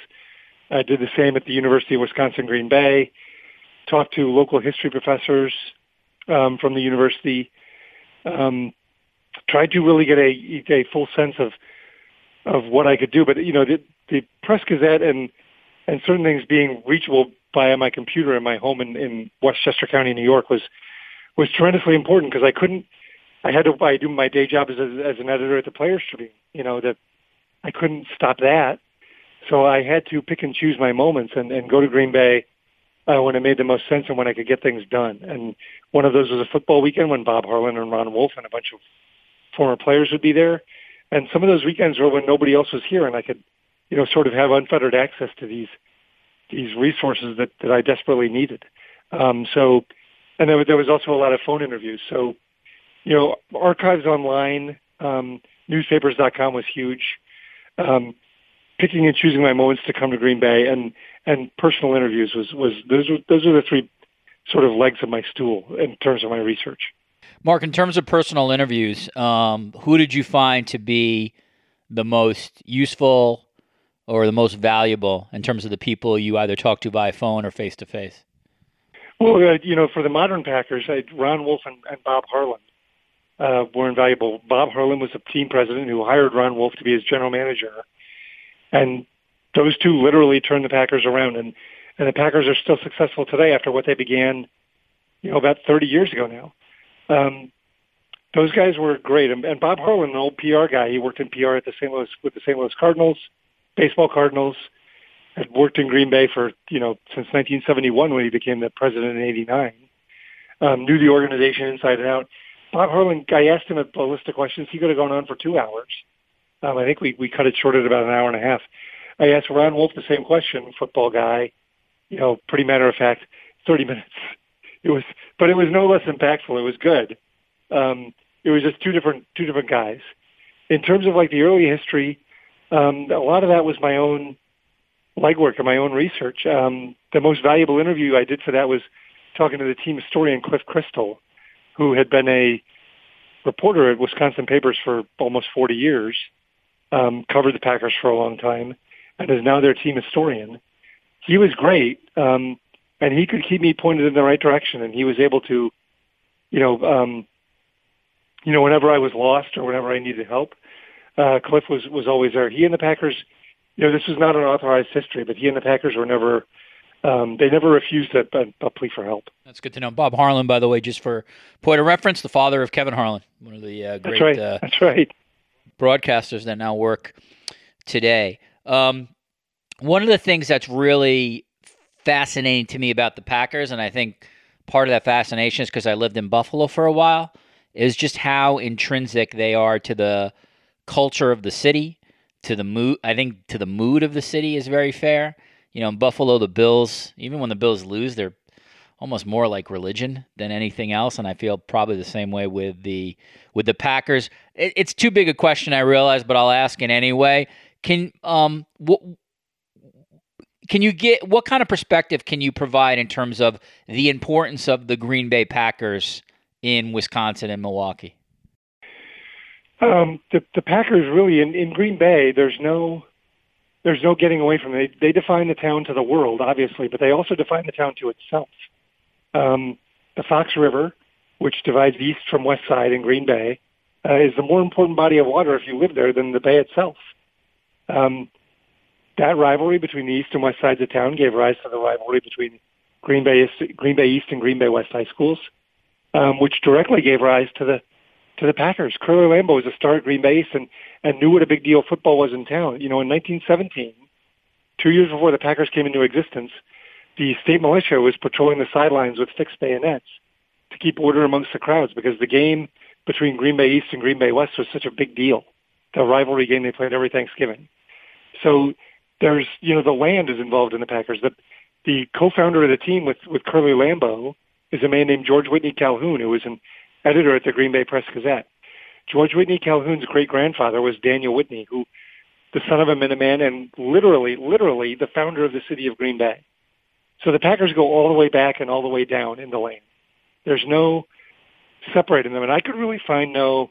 I did the same at the University of Wisconsin Green Bay. Talked to local history professors um, from the university. Um, tried to really get a, a full sense of of what I could do. But you know, the, the Press Gazette and and certain things being reachable via my computer in my home in, in Westchester County, New York, was was tremendously important because I couldn't. I had to. I do my day job as a, as an editor at the Players Tribune. You know that I couldn't stop that so I had to pick and choose my moments and, and go to Green Bay uh, when it made the most sense and when I could get things done. And one of those was a football weekend when Bob Harlan and Ron Wolf and a bunch of former players would be there. And some of those weekends were when nobody else was here and I could, you know, sort of have unfettered access to these these resources that, that I desperately needed. Um, so, and there, there was also a lot of phone interviews. So, you know, archives online, um, newspapers.com was huge. Um, picking and choosing my moments to come to Green Bay and and personal interviews was was those were those are the three sort of legs of my stool in terms of my research. Mark, in terms of personal interviews, um, who did you find to be the most useful or the most valuable in terms of the people you either talk to by phone or face to face? Well, uh, you know, for the modern Packers, I, Ron Wolf and, and Bob Harlan uh, were invaluable. Bob Harlan was a team president who hired Ron Wolf to be his general manager and those two literally turned the Packers around. And, and the Packers are still successful today after what they began, you know, about 30 years ago now. Um, those guys were great. And, and Bob Harlan, an old PR guy, he worked in PR at the St. Louis with the St. Louis Cardinals, baseball Cardinals, had worked in Green Bay for you know since 1971 when he became the president in '89. Um, knew the organization inside and out. Bob Harlan, I asked him a, list of questions. He could have gone on for two hours. Um, I think we, we cut it short at about an hour and a half. I asked Ron Wolf the same question, football guy, you know, pretty matter of fact, 30 [LAUGHS] minutes. It was, but it was no less impactful. It was good. Um, it was just two different, two different guys. In terms of like the early history, um, a lot of that was my own legwork and my own research. Um, the most valuable interview I did for that was talking to the team historian Cliff Christl, who had been a reporter at Wisconsin Papers for almost 40 years um, covered the Packers for a long time, and is now their team historian. He was great, um, and he could keep me pointed in the right direction. And he was able to, you know, um, you know, whenever I was lost or whenever I needed help, uh, Cliff was was always there. He and the Packers you know, this was not an authorized history, but he and the Packers were never um, they never refused a, a, a, plea for help. That's good to know. Bob Harlan, by the way, just for point of reference, the father of Kevin Harlan, one of the uh, great That's right. Uh, That's right. broadcasters that now work today. Um, one of the things that's really fascinating to me about the Packers, and I think part of that fascination is because I lived in Buffalo for a while, is just how intrinsic they are to the culture of the city, to the mood. I think to the mood of the city is very fair. You know, in Buffalo, the Bills, even when the Bills lose, they're almost more like religion than anything else, and I feel probably the same way with the with the Packers. It, it's too big a question, I realize, but I'll ask it anyway. Can um what can you get what kind of perspective can you provide in terms of the importance of the Green Bay Packers in Wisconsin and Milwaukee? Um, the the Packers really in, in Green Bay. There's no there's no getting away from it. They, they define the town to the world, obviously, but they also define the town to itself. Um, the Fox River, which divides east from west side in Green Bay, uh, is the more important body of water if you live there than the bay itself. Um, that rivalry between the east and west sides of town gave rise to the rivalry between Green Bay East, Green Bay East and Green Bay West high schools, um, which directly gave rise to the to the Packers. Curly Lambeau was a star at Green Bay and, and knew what a big deal football was in town. You know, in 1917, two years before the Packers came into existence, the state militia was patrolling the sidelines with fixed bayonets to keep order amongst the crowds because the game between Green Bay East and Green Bay West was such a big deal. The rivalry game they played every Thanksgiving. So there's, you know, the land is involved in the Packers. The, the co-founder of the team with, with Curly Lambeau is a man named George Whitney Calhoun, who was an editor at the Green Bay Press Gazette. George Whitney Calhoun's great grandfather was Daniel Whitney, who, the son of a Minuteman and literally, literally the founder of the city of Green Bay. So the Packers go all the way back and all the way down in the lane. There's no separating them. And I could really find no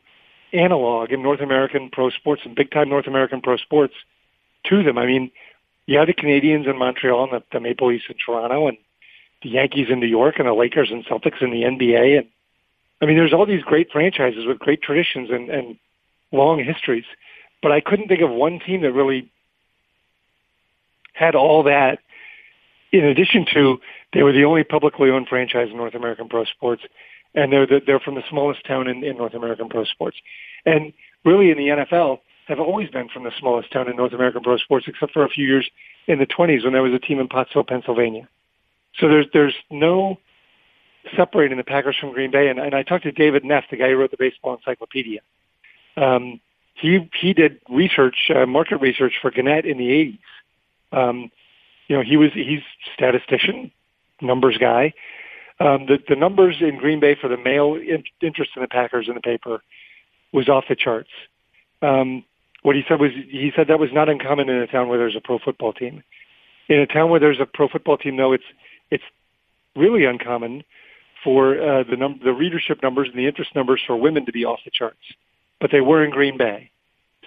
analog in North American pro sports and big time North American pro sports to them. I mean, you have the Canadiens in Montreal and the, the Maple Leafs in Toronto and the Yankees in New York and the Lakers and Celtics in the NBA. And I mean, there's all these great franchises with great traditions and, and long histories. But I couldn't think of one team that really had all that in addition to they were the only publicly owned franchise in North American pro sports, and they're the, they're from the smallest town in, in North American pro sports, and really in the NFL have always been from the smallest town in North American pro sports, except for a few years in the 20s when there was a team in Pottsville, Pennsylvania. So there's there's no separating the Packers from Green Bay, and, and I talked to David Neft, the guy who wrote the Baseball Encyclopedia. Um, he he did research, uh, market research for Gannett in the 80s. Um, you know, he was he's statistician, numbers guy. Um, the the numbers in Green Bay for the male in, interest in the Packers in the paper was off the charts. Um, what he said was he said that was not uncommon in a town where there's a pro football team. In a town where there's a pro football team, though, it's it's really uncommon for uh, the num- the readership numbers and the interest numbers for women to be off the charts, but they were in Green Bay.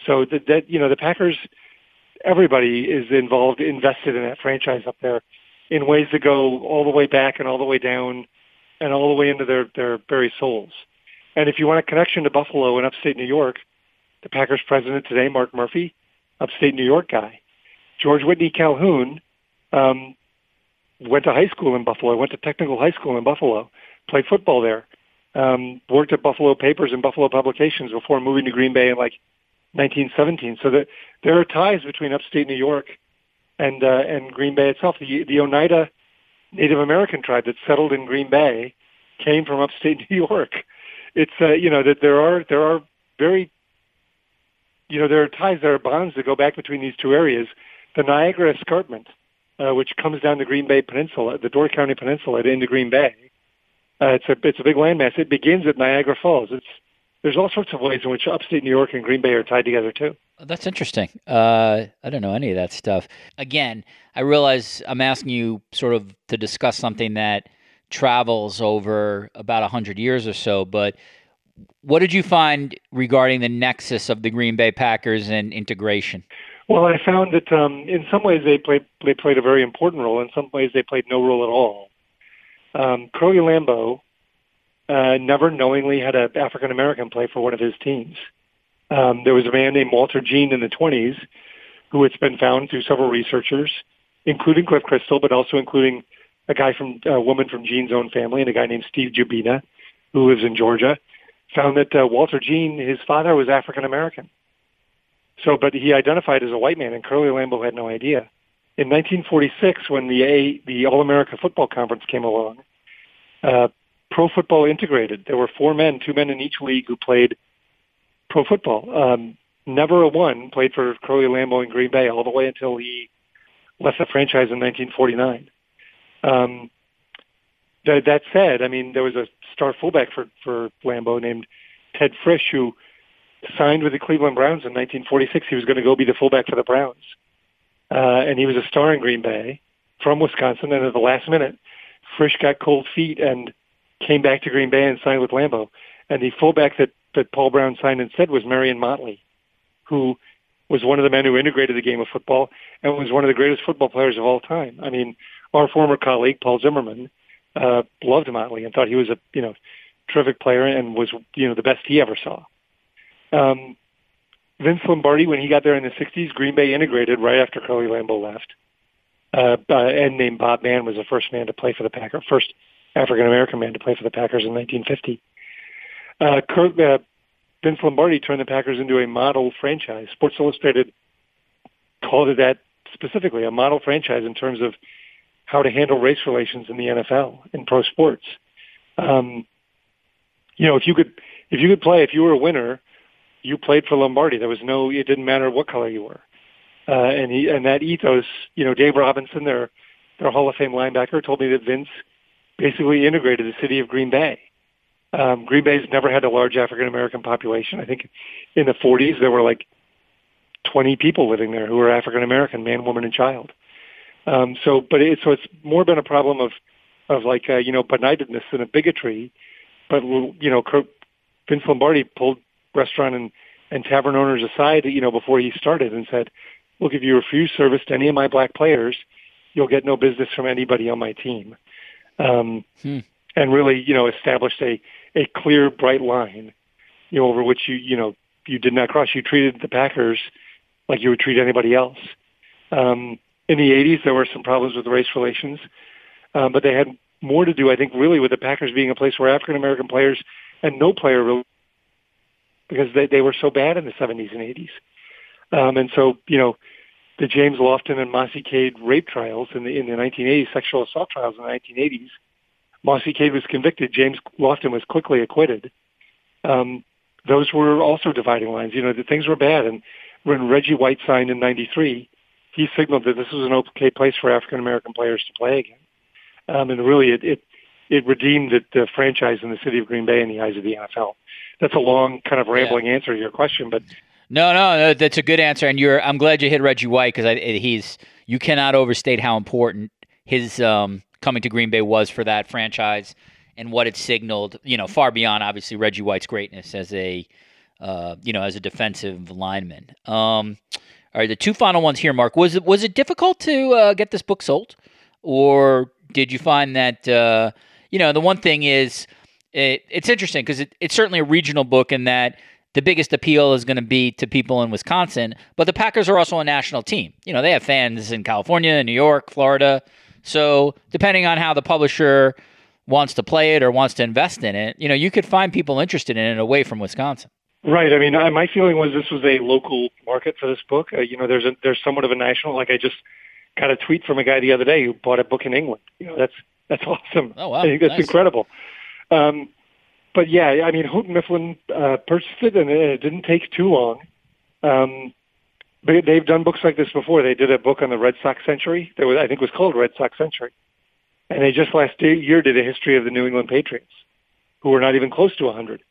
So that, that you know the Packers everybody is involved, invested in that franchise up there in ways that go all the way back and all the way down and all the way into their, their very souls. And if you want a connection to Buffalo and upstate New York, the Packers president today, Mark Murphy, upstate New York guy. George Whitney Calhoun um, went to high school in Buffalo, went to technical high school in Buffalo, played football there, um, worked at Buffalo Papers and Buffalo Publications before moving to Green Bay in like 1917. So that there are ties between upstate New York and uh, and Green Bay itself. The the Oneida Native American tribe that settled in Green Bay came from upstate [LAUGHS] New York. It's uh, you know that there are there are very you know there are ties, there are bonds that go back between these two areas. The Niagara Escarpment, uh, which comes down the Green Bay Peninsula, the Door County Peninsula into Green Bay. Uh, it's a it's a big landmass. It begins at Niagara Falls. It's there's all sorts of ways in which upstate New York and Green Bay are tied together too. That's interesting. Uh, I don't know any of that stuff. Again, I realize I'm asking you sort of to discuss something that travels over about 100 years or so, but what did you find regarding the nexus of the Green Bay Packers and integration? Well, I found that um, in some ways they played they played a very important role. In some ways they played no role at all. Um, Curly Lambeau uh, never knowingly had an African American play for one of his teams. Um, there was a man named Walter Jean in the 20s who it's been found through several researchers, including Cliff Christl, but also including a guy from a woman from Jean's own family and a guy named Steve Jubina, who lives in Georgia, found that uh, Walter Jean, his father was African American. So, but he identified as a white man, and Curly Lambeau had no idea. In 1946, when the A, the All America Football Conference came along, uh, pro football integrated. There were four men, two men in each league, who played pro football. Um, never a one played for Curly Lambeau in Green Bay all the way until he left the franchise in 1949. Um, that, that said, I mean, there was a star fullback for, for Lambeau named Ted Fritsch who signed with the Cleveland Browns in 1946. He was going to go be the fullback for the Browns. Uh, and he was a star in Green Bay from Wisconsin. And at the last minute, Fritsch got cold feet and came back to Green Bay and signed with Lambeau. And the fullback that, that Paul Brown signed instead was Marion Motley, who was one of the men who integrated the game of football and was one of the greatest football players of all time. I mean, our former colleague, Paul Zimmerman, uh, loved Motley and thought he was a, you know, terrific player and was, you know, the best he ever saw. Um, Vince Lombardi, when he got there in the 60s, Green Bay integrated right after Curly Lambeau left. Uh, uh, and named Bob Mann was the first man to play for the Packers, first African American man to play for the Packers in 1950. Uh, Kurt, uh, Vince Lombardi turned the Packers into a model franchise. Sports Illustrated called it that specifically, a model franchise in terms of how to handle race relations in the NFL in pro sports. Um, you know, if you could, if you could play, if you were a winner, you played for Lombardi. There was no, it didn't matter what color you were. Uh, and he, and that ethos, you know, Dave Robinson, their, their Hall of Fame linebacker told me that Vince basically integrated the city of Green Bay. Um, Green Bay's never had a large African American population. I think in the 40s there were like 20 people living there who were African American, man, woman, and child. Um, so, but it, so it's more been a problem of, of like, uh, you know, benightedness than a bigotry. But, you know, Vince Lombardi pulled restaurant and, and tavern owners aside, you know, before he started and said, look, if you refuse service to any of my black players, you'll get no business from anybody on my team. Um, hmm. And really, you know, established a, a clear, bright line, you know, over which you, you know, you did not cross. You treated the Packers like you would treat anybody else. Um, in the 80s, there were some problems with race relations, um, but they had more to do, I think, really with the Packers being a place where African American players and no player really, because they, they were so bad in the 70s and 80s. Um, and so, you know, the James Lofton and Mossy Cade rape trials in the in the 1980s, sexual assault trials in the 1980s, Mossy Cade was convicted. James Lofton was quickly acquitted. Um, those were also dividing lines. You know, the things were bad. And when Reggie White signed in '93, he signaled that this was an okay place for African American players to play again. Um, and really, it, it it redeemed the, the franchise in the city of Green Bay in the eyes of the NFL. That's a long, kind of rambling yeah. answer to your question, but no, no, no, that's a good answer, and you're. I'm glad you hit Reggie White because he's. You cannot overstate how important his um, coming to Green Bay was for that franchise and what it signaled. You know, far beyond obviously Reggie White's greatness as a, uh, you know, as a defensive lineman. Um, all right, the two final ones here, Mark. Was it was it difficult to uh, get this book sold, or did you find that uh, you know the one thing is it, it's interesting because it, it's certainly a regional book in that the biggest appeal is going to be to people in Wisconsin, but the Packers are also a national team. You know, they have fans in California, New York, Florida. So, depending on how the publisher wants to play it or wants to invest in it, you know, you could find people interested in it away from Wisconsin. Right. I mean, I, my feeling was this was a local market for this book. Uh, you know, there's a, there's somewhat of a national. Like I just got a tweet from a guy the other day who bought a book in England. You know, that's that's [LAUGHS] awesome. Oh wow, I think that's nice. incredible. Um, but yeah, I mean, Houghton Mifflin uh, purchased it, and it didn't take too long. Um, but they've done books like this before. They did a book on the Red Sox century. That was, I think, was called Red Sox Century, and they just last year did a history of the New England Patriots, who were not even close to 100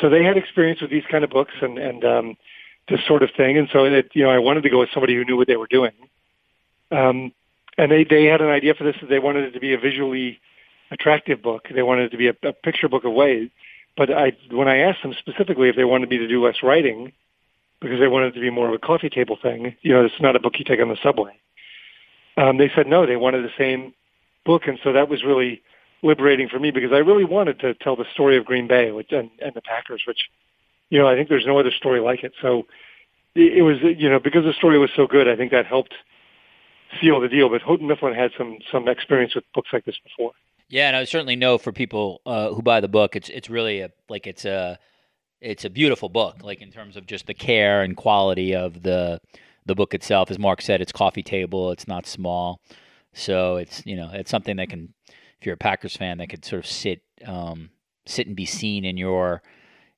so they had experience with these kind of books and and um, this sort of thing. And so it, you know, I wanted to go with somebody who knew what they were doing. Um, and they they had an idea for this that they wanted it to be a visually attractive book. They wanted it to be a, a picture book of ways. But I when I asked them specifically if they wanted me to do less writing because they wanted it to be more of a coffee table thing, you know, it's not a book you take on the subway. Um, they said no, they wanted the same book, and so that was really liberating for me because I really wanted to tell the story of Green Bay which, and, and the Packers, which, you know, I think there's no other story like it. So it, it was you know because the story was so good. I think that helped seal the deal. But Houghton Mifflin had some some experience with books like this before. Yeah, and I certainly know for people uh, who buy the book, it's it's really a like it's a it's a beautiful book, like in terms of just the care and quality of the the book itself. As Mark said, it's coffee table. It's not small, so it's you know it's something that can, if you're a Packers fan, that could sort of sit um, sit and be seen in your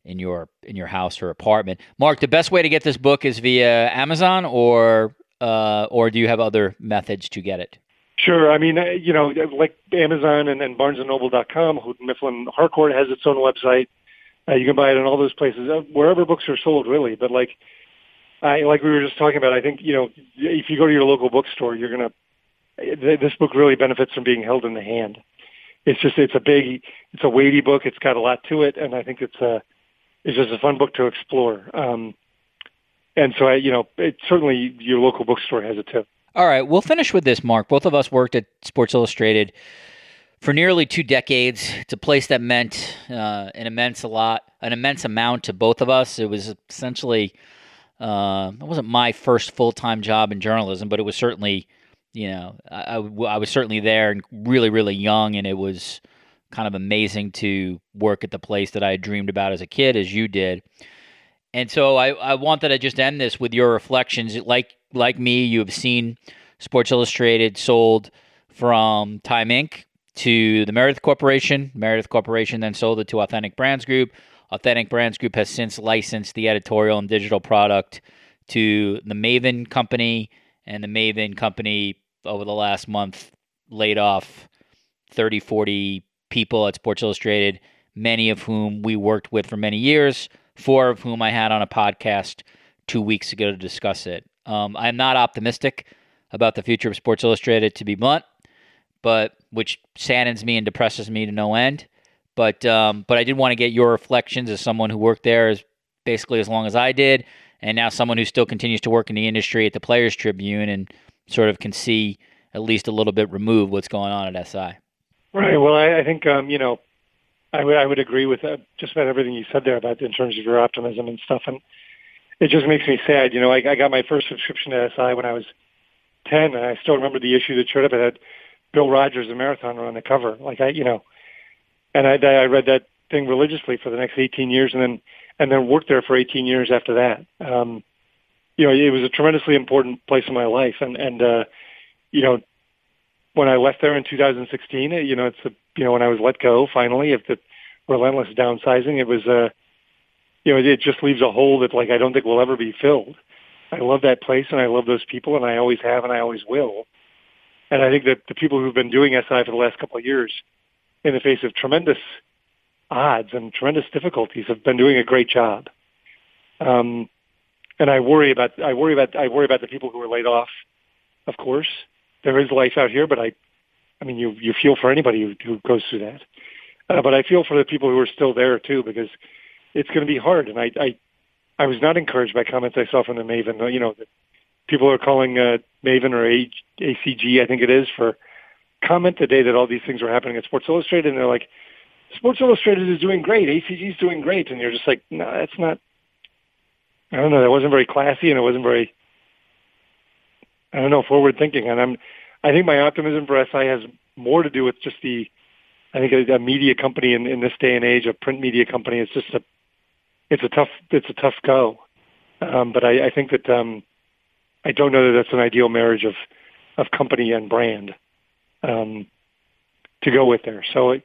in your in your house or apartment. Mark, the best way to get this book is via Amazon, or uh, or do you have other methods to get it? Sure. I mean, uh, you know, like Amazon and then BarnesandNoble.com, Houghton Mifflin Harcourt has its own website. Uh, you can buy it in all those places, uh, wherever books are sold, really. But like, I like we were just talking about. I think you know, if you go to your local bookstore, you're gonna. This book really benefits from being held in the hand. It's just it's a big, it's a weighty book. It's got a lot to it, and I think it's a, it's just a fun book to explore. Um, and so I, you know, it certainly your local bookstore has it too. All right, we'll finish with this, Mark. Both of us worked at Sports Illustrated for nearly two decades. It's a place that meant uh, an immense a lot, an immense amount to both of us. It was essentially, uh, it wasn't my first full time job in journalism, but it was certainly, you know, I, I was certainly there and really, really young, and it was kind of amazing to work at the place that I had dreamed about as a kid, as you did. And so I, I wanted to just end this with your reflections. Like like me, you have seen Sports Illustrated sold from Time Inc. to the Meredith Corporation. Meredith Corporation then sold it to Authentic Brands Group. Authentic Brands Group has since licensed the editorial and digital product to the Maven Company, and the Maven Company over the last month laid off 30, 40 people at Sports Illustrated, many of whom we worked with for many years four of whom I had on a podcast two weeks ago to discuss it. Um, I'm not optimistic about the future of Sports Illustrated, to be blunt, but which saddens me and depresses me to no end. But um, but I did want to get your reflections as someone who worked there as basically as long as I did, and now someone who still continues to work in the industry at the Players Tribune and sort of can see at least a little bit removed what's going on at SI. Right. Well, I, I think um, you know I would I would agree with uh, just about everything you said there about in terms of your optimism and stuff, and it just makes me sad. You know, I, I got my first subscription to SI when I was ten, and I still remember the issue that showed up. It had Bill Rodgers, a marathoner, on the cover. Like I, you know, and I I read that thing religiously for the next eighteen years, and then and then worked there for eighteen years after that. Um, you know, it was a tremendously important place in my life, and and uh, you know, when I left there in 2016, you know, it's a, you know, when I was let go finally of the relentless downsizing, it was, uh, you know, it just leaves a hole that like I don't think will ever be filled. I love that place and I love those people and I always have and I always will. And I think that the people who've been doing SI for the last couple of years, in the face of tremendous odds and tremendous difficulties, have been doing a great job. Um, and I worry about I worry about I worry about the people who were laid off, of course there is life out here, but I, I mean, you you feel for anybody who, who goes through that. Uh, but I feel for the people who are still there too, because it's going to be hard. And I, I, I was not encouraged by comments I saw from the Maven. You know, people are calling uh, Maven or ABG, I think it is, for comment the day that all these things were happening at Sports Illustrated, and they're like, Sports Illustrated is doing great, ABG is doing great, and you're just like, no, that's not. I don't know. That wasn't very classy, and it wasn't very I don't know, forward thinking. And I'm, I think my optimism for SI has more to do with just the, I think a, a media company in, in this day and age, a print media company, it's just a, it's a tough, it's a tough go. Um, but I, I think that, um, I don't know that that's an ideal marriage of, of company and brand, um, to go with there. So I,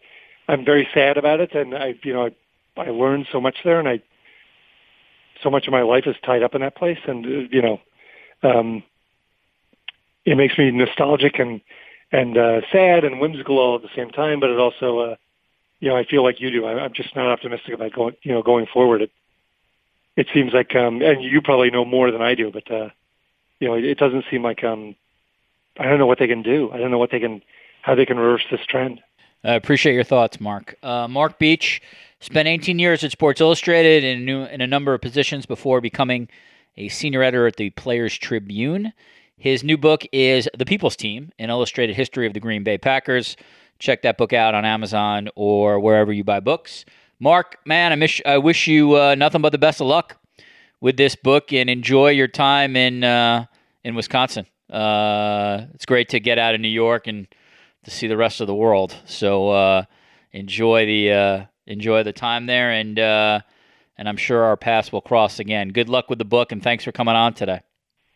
I'm very sad about it. And I, you know, I, I learned so much there and I, so much of my life is tied up in that place. And, uh, you know, um, it makes me nostalgic and and uh, sad and whimsical all at the same time. But it also, uh, you know, I feel like you do. I'm just not optimistic about going, you know, going forward. It it seems like, um, and you probably know more than I do, but uh, you know, it, it doesn't seem like um, I don't know what they can do. I don't know what they can, how they can reverse this trend. I appreciate your thoughts, Mark. Uh, Mark Beech spent 18 years at Sports Illustrated in, new, in a number of positions before becoming a senior editor at the Players Tribune. His new book is The People's Team, an illustrated history of the Green Bay Packers. Check that book out on Amazon or wherever you buy books. Mark, man, I, miss, I wish you uh, nothing but the best of luck with this book and enjoy your time in uh, in Wisconsin. Uh, it's great to get out of New York and to see the rest of the world. So uh, enjoy the uh, enjoy the time there, and uh, and I'm sure our paths will cross again. Good luck with the book, and thanks for coming on today.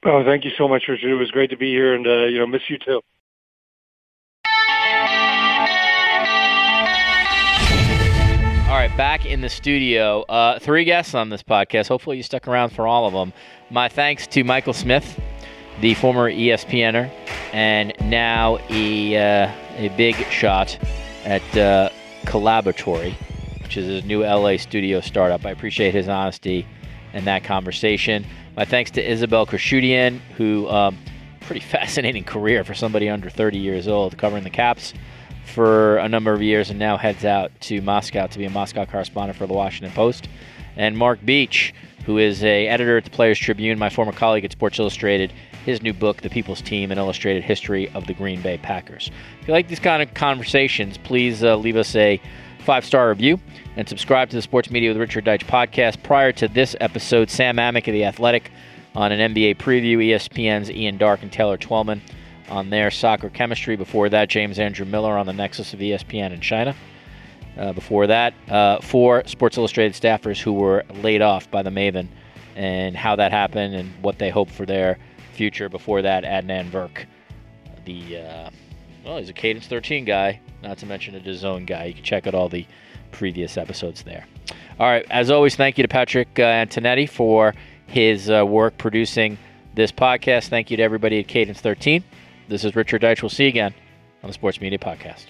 Oh, thank you so much, Richard. It was great to be here, and you know, miss you too. Right, back in the studio. Uh, three guests on this podcast. Hopefully, you stuck around for all of them. My thanks to Michael Smith, the former ESPNer, and now a uh, a big shot at uh, Collaboratory, which is a new LA studio startup. I appreciate his honesty in that conversation. My thanks to Isabelle Khurshudyan, who um, pretty [LAUGHS] fascinating career for somebody under 30 years old, covering the Caps for a number of years and now heads out to Moscow to be a Moscow correspondent for the Washington Post. And Mark Beech, who is a editor at the Players Tribune, my former colleague at Sports Illustrated, his new book, The People's Team, an illustrated history of the Green Bay Packers. If you like these kind of conversations, please uh, leave us a five star review and subscribe to the Sports Media with Richard Deitsch podcast. Prior to this episode, Sam Amick of The Athletic on an NBA preview, ESPN's Ian Darke and Taylor Twellman on their soccer chemistry. Before that, James Andrew Miller on the Nexus of ESPN in China. Uh, before that, uh, four Sports Illustrated staffers who were laid off by the Maven and how that happened and what they hope for their future. Before that, Adnan Virk, the uh, well, he's a Cadence 13 guy, not to mention a DAZN guy. You can check out all the previous episodes there. All right, as always, thank you to Patrick uh, Antonetti for his uh, work producing this podcast. Thank you to everybody at Cadence 13. This is Richard Deitsch. We'll see you again on the Sports Media Podcast.